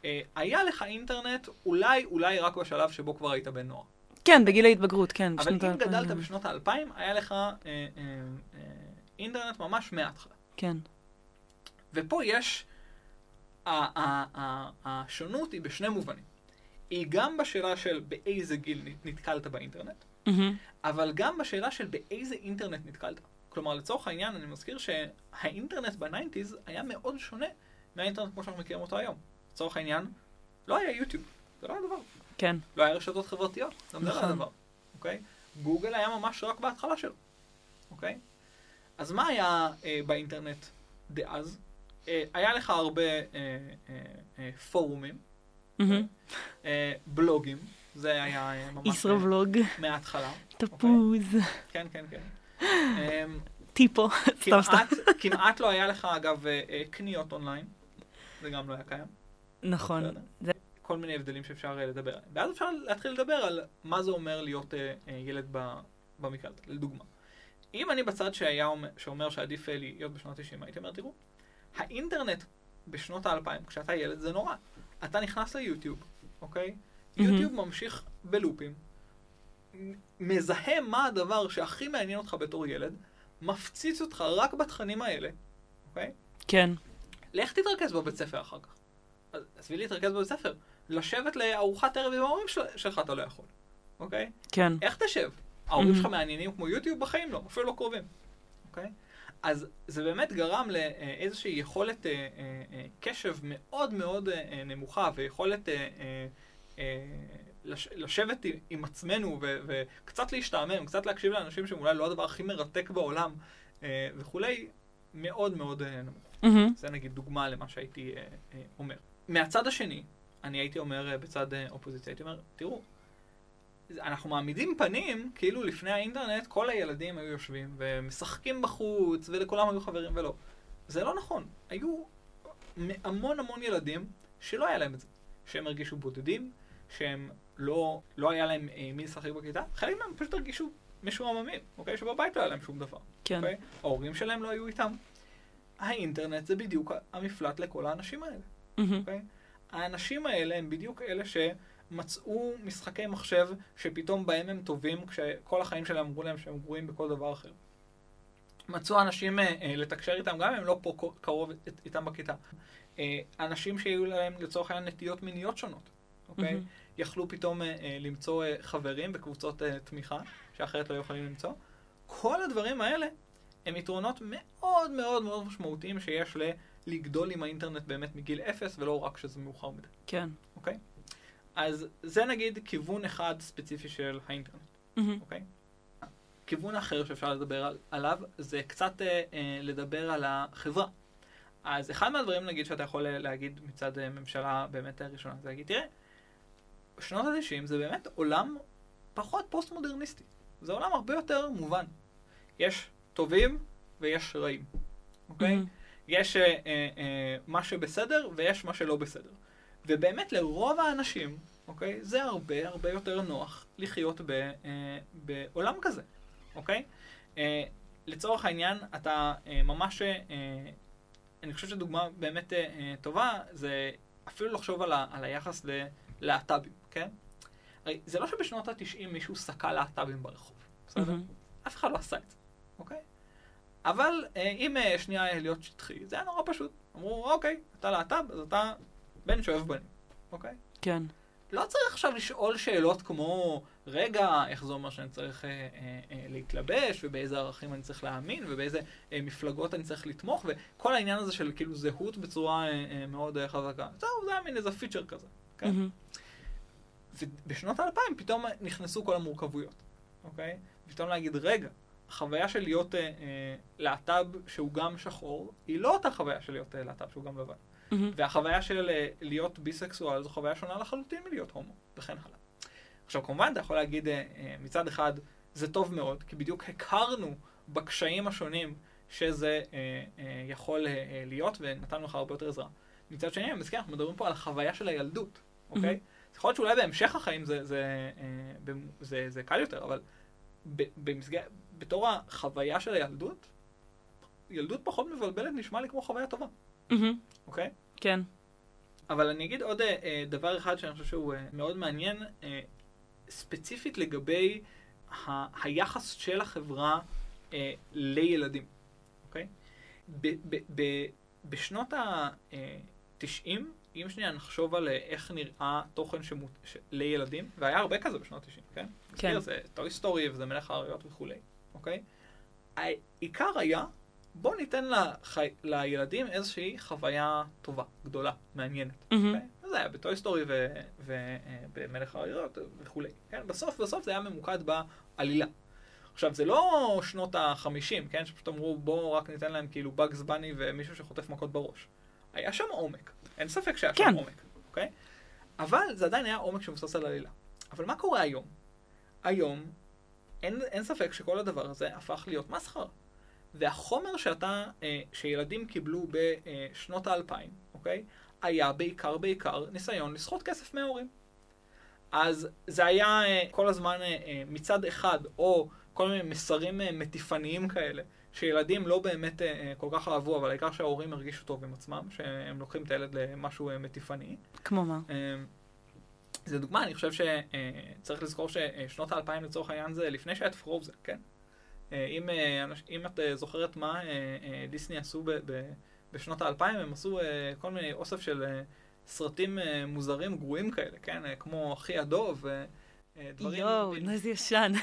אה, היה לך אינטרנט אולי, אולי רק בשלב שבו כבר היית בן נוער. כן, בגיל ההתבגרות, כן. אבל אם גדלת בשנות האלפיים, היה לך אה, אה, אה, אינטרנט ממש מההתחלה. כן. ופה יש, השונות היא בשני מובנים. היא גם בשאלה של באיזה גיל נתקלת באינטרנט, אמ-המ. אבל גם בשאלה של באיזה אינטרנט נתקלת. כלומר, לצורך העניין, אני מזכיר שהאינטרנט ב nineties היה מאוד שונה מהאינטרנט כמו שאנחנו מכירים אותו היום. לצורך העניין, לא היה יוטיוב, זה לא היה דבר. כן. לא היה רשתות חברתיות, גם זה היה נכון. דבר, אוקיי? גוגל היה ממש רק בהתחלה שלו, אוקיי? אז מה היה אה, באינטרנט דאז? אה, היה לך הרבה אה, אה, אה, פורומים, mm-hmm. אה, בלוגים, זה היה אה, ממש... ישראבלוג. מההתחלה. תפוז. אוקיי? כן, כן, כן. [laughs] אמ, טיפו, סתם סתם. כמעט לא היה לך, אגב, אה, אה, קניות אונליין. זה גם לא היה קיים. נכון. כל מיני הבדלים שאפשר אה, לדבר עליהם. ואז אפשר להתחיל לדבר על מה זה אומר להיות ילד במקרה הזה, לדוגמה. אם אני בצד שהיה אומר, שאומר שעדיף להיות בשנות ה-90, הייתי אומר, תראו, האינטרנט בשנות האלפיים, כשאתה ילד, זה נורא. אתה נכנס ליוטיוב, אוקיי? יוטיוב ממשיך בלופים, מזהה מה הדבר שהכי מעניין אותך בתור ילד, מפציץ אותך רק בתכנים האלה, אוקיי? כן. לך תתרכז בבית ספר אחר כך. עזבי להתרכז בבית ספר. לשבת לארוחת ערב עם ההורים של, שלך אתה לא יכול, אוקיי? כן. איך תשב? ההורים mm-hmm. שלך מעניינים כמו יוטיוב? בחיים לא, אפילו לא קרובים, אוקיי? אז זה באמת גרם לאיזושהי יכולת אה, אה, אה, קשב מאוד מאוד אה, נמוכה ויכולת לש, לשבת עם עצמנו ו, וקצת להשתעמם, קצת להקשיב לאנשים שהם אולי לא הדבר הכי מרתק בעולם וכולי, מאוד מאוד נמוך. Mm-hmm. זה נגיד דוגמה למה שהייתי אומר. מהצד השני, אני הייתי אומר אה, בצד אה, אופוזיציה, הייתי אומר, תראו, אנחנו מעמידים פנים כאילו לפני האינטרנט כל הילדים היו יושבים ומשחקים בחוץ ולכולם היו חברים ולא. זה לא נכון. היו המון המון ילדים שלא היה להם את זה. שהם הרגישו בודדים, שהם לא, לא היה להם אה, מי לשחק בכיתה, חלק מהם פשוט הרגישו משועממים, אוקיי? שבבית לא היה להם שום דבר. כן. אוקיי? ההורים שלהם לא היו איתם. האינטרנט זה בדיוק המפלט לכל האנשים האלה, mm-hmm. אוקיי? האנשים האלה הם בדיוק אלה שמצאו משחקי מחשב שפתאום בהם הם טובים, כשכל החיים שלהם אמרו להם שהם גרועים בכל דבר אחר. מצאו אנשים אה, אה, לתקשר איתם, גם אם הם לא פה קרוב איתם בכיתה. אה, אנשים שהיו להם לצורך העניין נטיות מיניות שונות, אוקיי? Mm-hmm. יכלו פתאום אה, אה, למצוא אה, חברים בקבוצות אה, תמיכה, שאחרת לא יכולים למצוא. כל הדברים האלה הם יתרונות מאוד מאוד מאוד משמעותיים שיש ל... לגדול עם האינטרנט באמת מגיל אפס, ולא רק כשזה מאוחר מדי. כן. אוקיי? אז זה נגיד כיוון אחד ספציפי של האינטרנט, mm-hmm. אוקיי? כיוון אחר שאפשר לדבר על, עליו, זה קצת אה, אה, לדבר על החברה. אז אחד מהדברים, נגיד, שאתה יכול להגיד מצד אה, ממשלה באמת ראשונה, זה להגיד, תראה, שנות ה-90 זה באמת עולם פחות פוסט-מודרניסטי. זה עולם הרבה יותר מובן. יש טובים ויש רעים, אוקיי? Mm-hmm. יש אה, אה, מה שבסדר ויש מה שלא בסדר. ובאמת לרוב האנשים, אוקיי, זה הרבה הרבה יותר נוח לחיות ב, אה, בעולם כזה, אוקיי? אה, לצורך העניין, אתה אה, ממש, אה, אני חושב שדוגמה באמת אה, אה טובה, זה אפילו לחשוב על, ה, על היחס ללהט"בים. כן? הרי זה לא שבשנות ה-90 מישהו סקל להט"בים ברחוב, בסדר? Mm-hmm. אף אחד לא עשה את זה, אוקיי? אבל אה, אם אה, שנייה להיות שטחי, זה היה נורא פשוט. אמרו, אוקיי, אתה להט"ב, אז אתה בן שאוהב בנים, אוקיי? כן. לא צריך עכשיו לשאול שאלות כמו, רגע, איך זה אומר שאני צריך אה, אה, אה, להתלבש, ובאיזה ערכים אני צריך להאמין, ובאיזה אה, מפלגות אני צריך לתמוך, וכל העניין הזה של כאילו זהות בצורה אה, אה, מאוד אה, חזקה. זהו, זה היה מין איזה פיצ'ר כזה, כן? Mm-hmm. ובשנות האלפיים פתאום נכנסו כל המורכבויות, אוקיי? פתאום להגיד, רגע, החוויה של להיות אה, אה, להט"ב שהוא גם שחור, היא לא אותה חוויה של להיות אה, להט"ב שהוא גם לבן. Mm-hmm. והחוויה של אה, להיות ביסקסואל זו חוויה שונה לחלוטין מלהיות הומו, וכן הלאה. עכשיו, כמובן, אתה יכול להגיד אה, אה, מצד אחד, זה טוב מאוד, כי בדיוק הכרנו בקשיים השונים שזה אה, אה, יכול אה, להיות, ונתנו לך הרבה יותר עזרה. מצד שני, אני מזכיר, אנחנו מדברים פה על החוויה של הילדות, אוקיי? Mm-hmm. יכול להיות שאולי בהמשך החיים זה, זה, זה, אה, זה, זה קל יותר, אבל במסגרת, בתור החוויה של הילדות, ילדות פחות מבלבלת נשמע לי כמו חוויה טובה. אוקיי? כן. אבל אני אגיד עוד אה, אה, דבר אחד שאני חושב שהוא מאוד מעניין, ספציפית לגבי ה- היחס של החברה לילדים, אוקיי? ב- ב- ב- בשנות ה-90 אם שנייה נחשוב על איך נראה תוכן שמות... ש... לילדים, והיה הרבה כזה בשנות ה-90, כן? כן. זה טוי סטורי וזה מלך האריות וכולי, אוקיי? העיקר היה, בוא ניתן לח... לילדים איזושהי חוויה טובה, גדולה, מעניינת, mm-hmm. אוקיי? זה היה בטוי סטורי ובמלך האריות וכולי, כן? בסוף, בסוף זה היה ממוקד בעלילה. עכשיו, זה לא שנות ה-50, כן? שפשוט אמרו, בואו רק ניתן להם כאילו בגס בני ומישהו שחוטף מכות בראש. היה שם עומק. אין ספק שהיה כן. שם עומק, אוקיי? אבל זה עדיין היה עומק שמבוסס על עלילה. אבל מה קורה היום? היום, אין, אין ספק שכל הדבר הזה הפך להיות מסחר. והחומר שאתה, אה, שילדים קיבלו בשנות האלפיים, אוקיי? היה בעיקר בעיקר ניסיון לסחוט כסף מההורים. אז זה היה אה, כל הזמן אה, אה, מצד אחד, או כל מיני מסרים מטיפניים כאלה, שילדים לא באמת כל כך אהבו, אבל העיקר שההורים הרגישו טוב עם עצמם, שהם לוקחים את הילד למשהו מטיפני. כמו מה? זה דוגמה, אני חושב שצריך לזכור ששנות האלפיים לצורך העניין זה לפני שהיה את פרוזן, כן? אם, אם את זוכרת מה דיסני עשו ב, ב, בשנות האלפיים, הם עשו כל מיני אוסף של סרטים מוזרים, גרועים כאלה, כן? כמו אחי הדוב. דברים... יואו, איזה ישן. [laughs]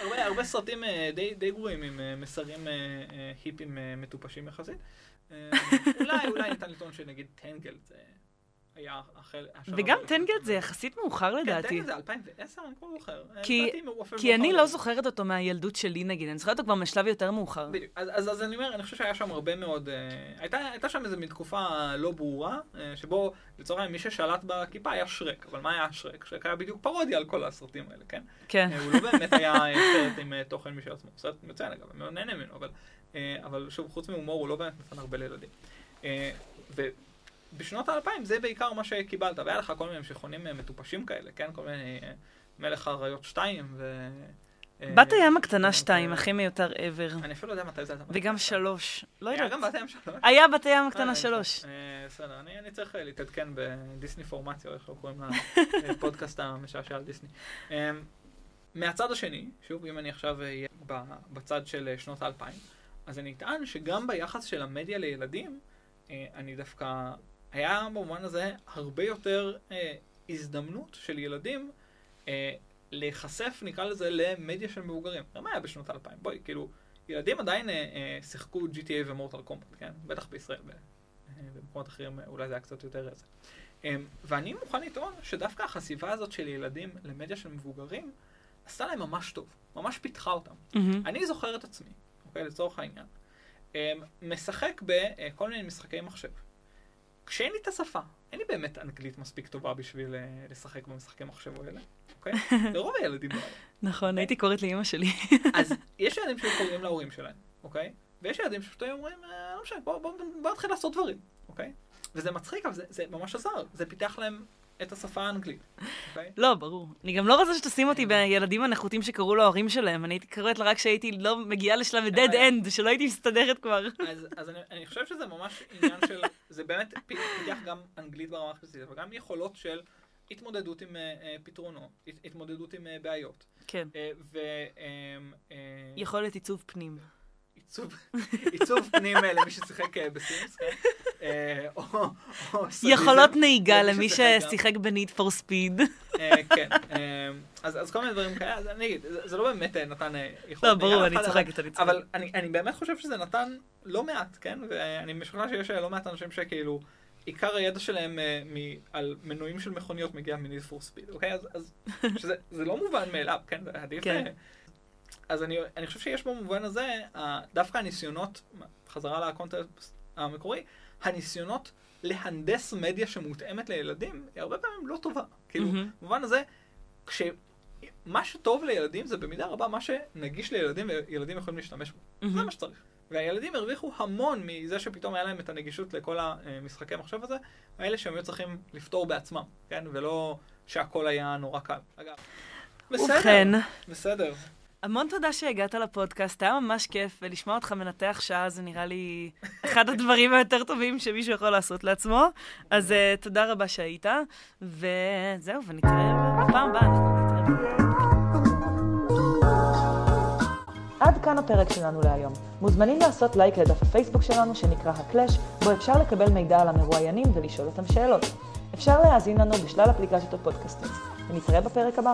הרבה, הרבה סרטים אה, די, די גרועים עם אה, מסרים אה, היפים מטופשים יחסית. אולי, אולי ניתן לטעון שנגיד טנגל זה היה החל... וגם טנגלד זה יחסית מאוחר כן, לדעתי. כן, טנגלד זה 2010, אני כבר לא זוכר. כי, כי אני לא זוכרת אותו מהילדות שלי נגיד, אני זוכרת אותו כבר משלב יותר מאוחר. בדיוק, אז, אז, אז אני אומר, אני חושב שהיה שם הרבה מאוד, uh, הייתה, הייתה שם איזו מין תקופה לא ברורה, uh, שבו לצורך העניין מי ששלט בכיפה היה שרק, אבל מה היה שרק? שרק היה בדיוק פרודיה על כל הסרטים האלה, כן? כן. Uh, הוא לא באמת היה סרט עם תוכן משל עצמו, סרט מצוין אגב, אני מאוד נהנה ממנו, אבל, אבל שוב, חוץ מהומור הוא לא באמת נתן הרבה לילדים. בשנות האלפיים זה בעיקר מה שקיבלת, והיה לך כל מיני המשכונים אה, מטופשים כאלה, כן? כל מיני אה, מלך האריות 2 ו... אה, בת הים הקטנה 2, הכי מיותר ever. אני אפילו לא יודע מתי זה היה. וגם 3. לא יודעת. היה גם בת הים 3? היה בת הים הקטנה 3. בסדר, אני צריך להתעדכן בדיסני פורמציה, איך לא קוראים לפודקאסט [laughs] המשעשע על דיסני. מהצד השני, שוב, אם אני עכשיו אהיה בצד של שנות האלפיים, אז אני אטען שגם ביחס של המדיה לילדים, אני דווקא היה במובן הזה הרבה יותר אה, הזדמנות של ילדים אה, להיחשף, נקרא לזה, למדיה של מבוגרים. מה היה בשנות האלפיים? בואי, כאילו, ילדים עדיין אה, אה, שיחקו GTA ומורטל קומפט, כן? בטח בישראל, אה, במקומות אחרים אולי זה היה קצת יותר איזה. אה, ואני מוכן לטעון שדווקא החשיפה הזאת של ילדים למדיה של מבוגרים, עשתה להם ממש טוב, ממש פיתחה אותם. Mm-hmm. אני זוכר את עצמי, אוקיי, לצורך העניין, אה, משחק בכל מיני משחקי מחשב. כשאין לי את השפה, אין לי באמת אנגלית מספיק טובה בשביל אה, לשחק במשחקי מחשב האלה, אוקיי? [laughs] לרוב הילדים לא. נכון, הייתי קוראת לאימא שלי. אז יש ילדים שקוראים להורים שלהם, אוקיי? ויש ילדים שפשוט אומרים, אה, לא משנה, בוא נתחיל לעשות דברים, אוקיי? וזה מצחיק, אבל זה ממש עזר, זה פיתח להם את השפה האנגלית. אוקיי? לא, ברור. אני גם לא רוצה שתשים אותי בילדים הנחותים שקראו להורים שלהם. אני הייתי קוראת לה רק כשהייתי לא מגיעה לשלב ה-dead end, שלא הייתי מסתדרת כבר. אז אני חושב שזה ממש עניין של, זה באמת פיתח גם אנגלית ברמה הכנסית, אבל גם יכולות של התמודדות עם אה, אה, פתרונות, התמודדות עם אה, בעיות. כן. יכולת עיצוב פנים. עיצוב פנים למי ששיחק בסימס, כן? אה, יכולות נהיגה למי ששיחק בניד פור ספיד. כן, אה, אז כל מיני דברים כאלה, אז אני אגיד, זה לא באמת נתן יכולת נהיגה. לא, ברור, אני צוחקת, אני צוחקת. אבל אני באמת חושב שזה נתן לא מעט, כן? ואני משוכנע שיש לא מעט אנשים שכאילו... עיקר הידע שלהם על מנועים של מכוניות מגיע מניד פור ספיד, אוקיי? אז [laughs] זה לא מובן מאליו, כן? עדיף... כן. אז אני, אני חושב שיש במובן הזה, דווקא הניסיונות, חזרה לקונטקסט המקורי, הניסיונות להנדס מדיה שמותאמת לילדים, היא הרבה פעמים לא טובה. כאילו, mm-hmm. במובן הזה, כשמה שטוב לילדים זה במידה רבה מה שנגיש לילדים וילדים יכולים להשתמש בו. Mm-hmm. זה מה שצריך. והילדים הרוויחו המון מזה שפתאום היה להם את הנגישות לכל המשחקי המחשב הזה, האלה שהם היו צריכים לפתור בעצמם, כן? ולא שהכל היה נורא קל. אגב. בסדר. ובכן. בסדר. המון תודה שהגעת לפודקאסט, היה ממש כיף, ולשמוע אותך מנתח שעה זה נראה לי אחד [laughs] הדברים היותר טובים שמישהו יכול לעשות לעצמו. אז uh, תודה רבה שהיית, וזהו, ונתראה בפעם הבאה, אנחנו נתראה. עד כאן הפרק שלנו להיום. מוזמנים לעשות לייק לדף הפייסבוק שלנו שנקרא הקלאש, בו אפשר לקבל מידע על המרואיינים ולשאול אותם שאלות. אפשר להאזין לנו בשלל אפליקציות הפודקאסטים. ונתראה בפרק הבא.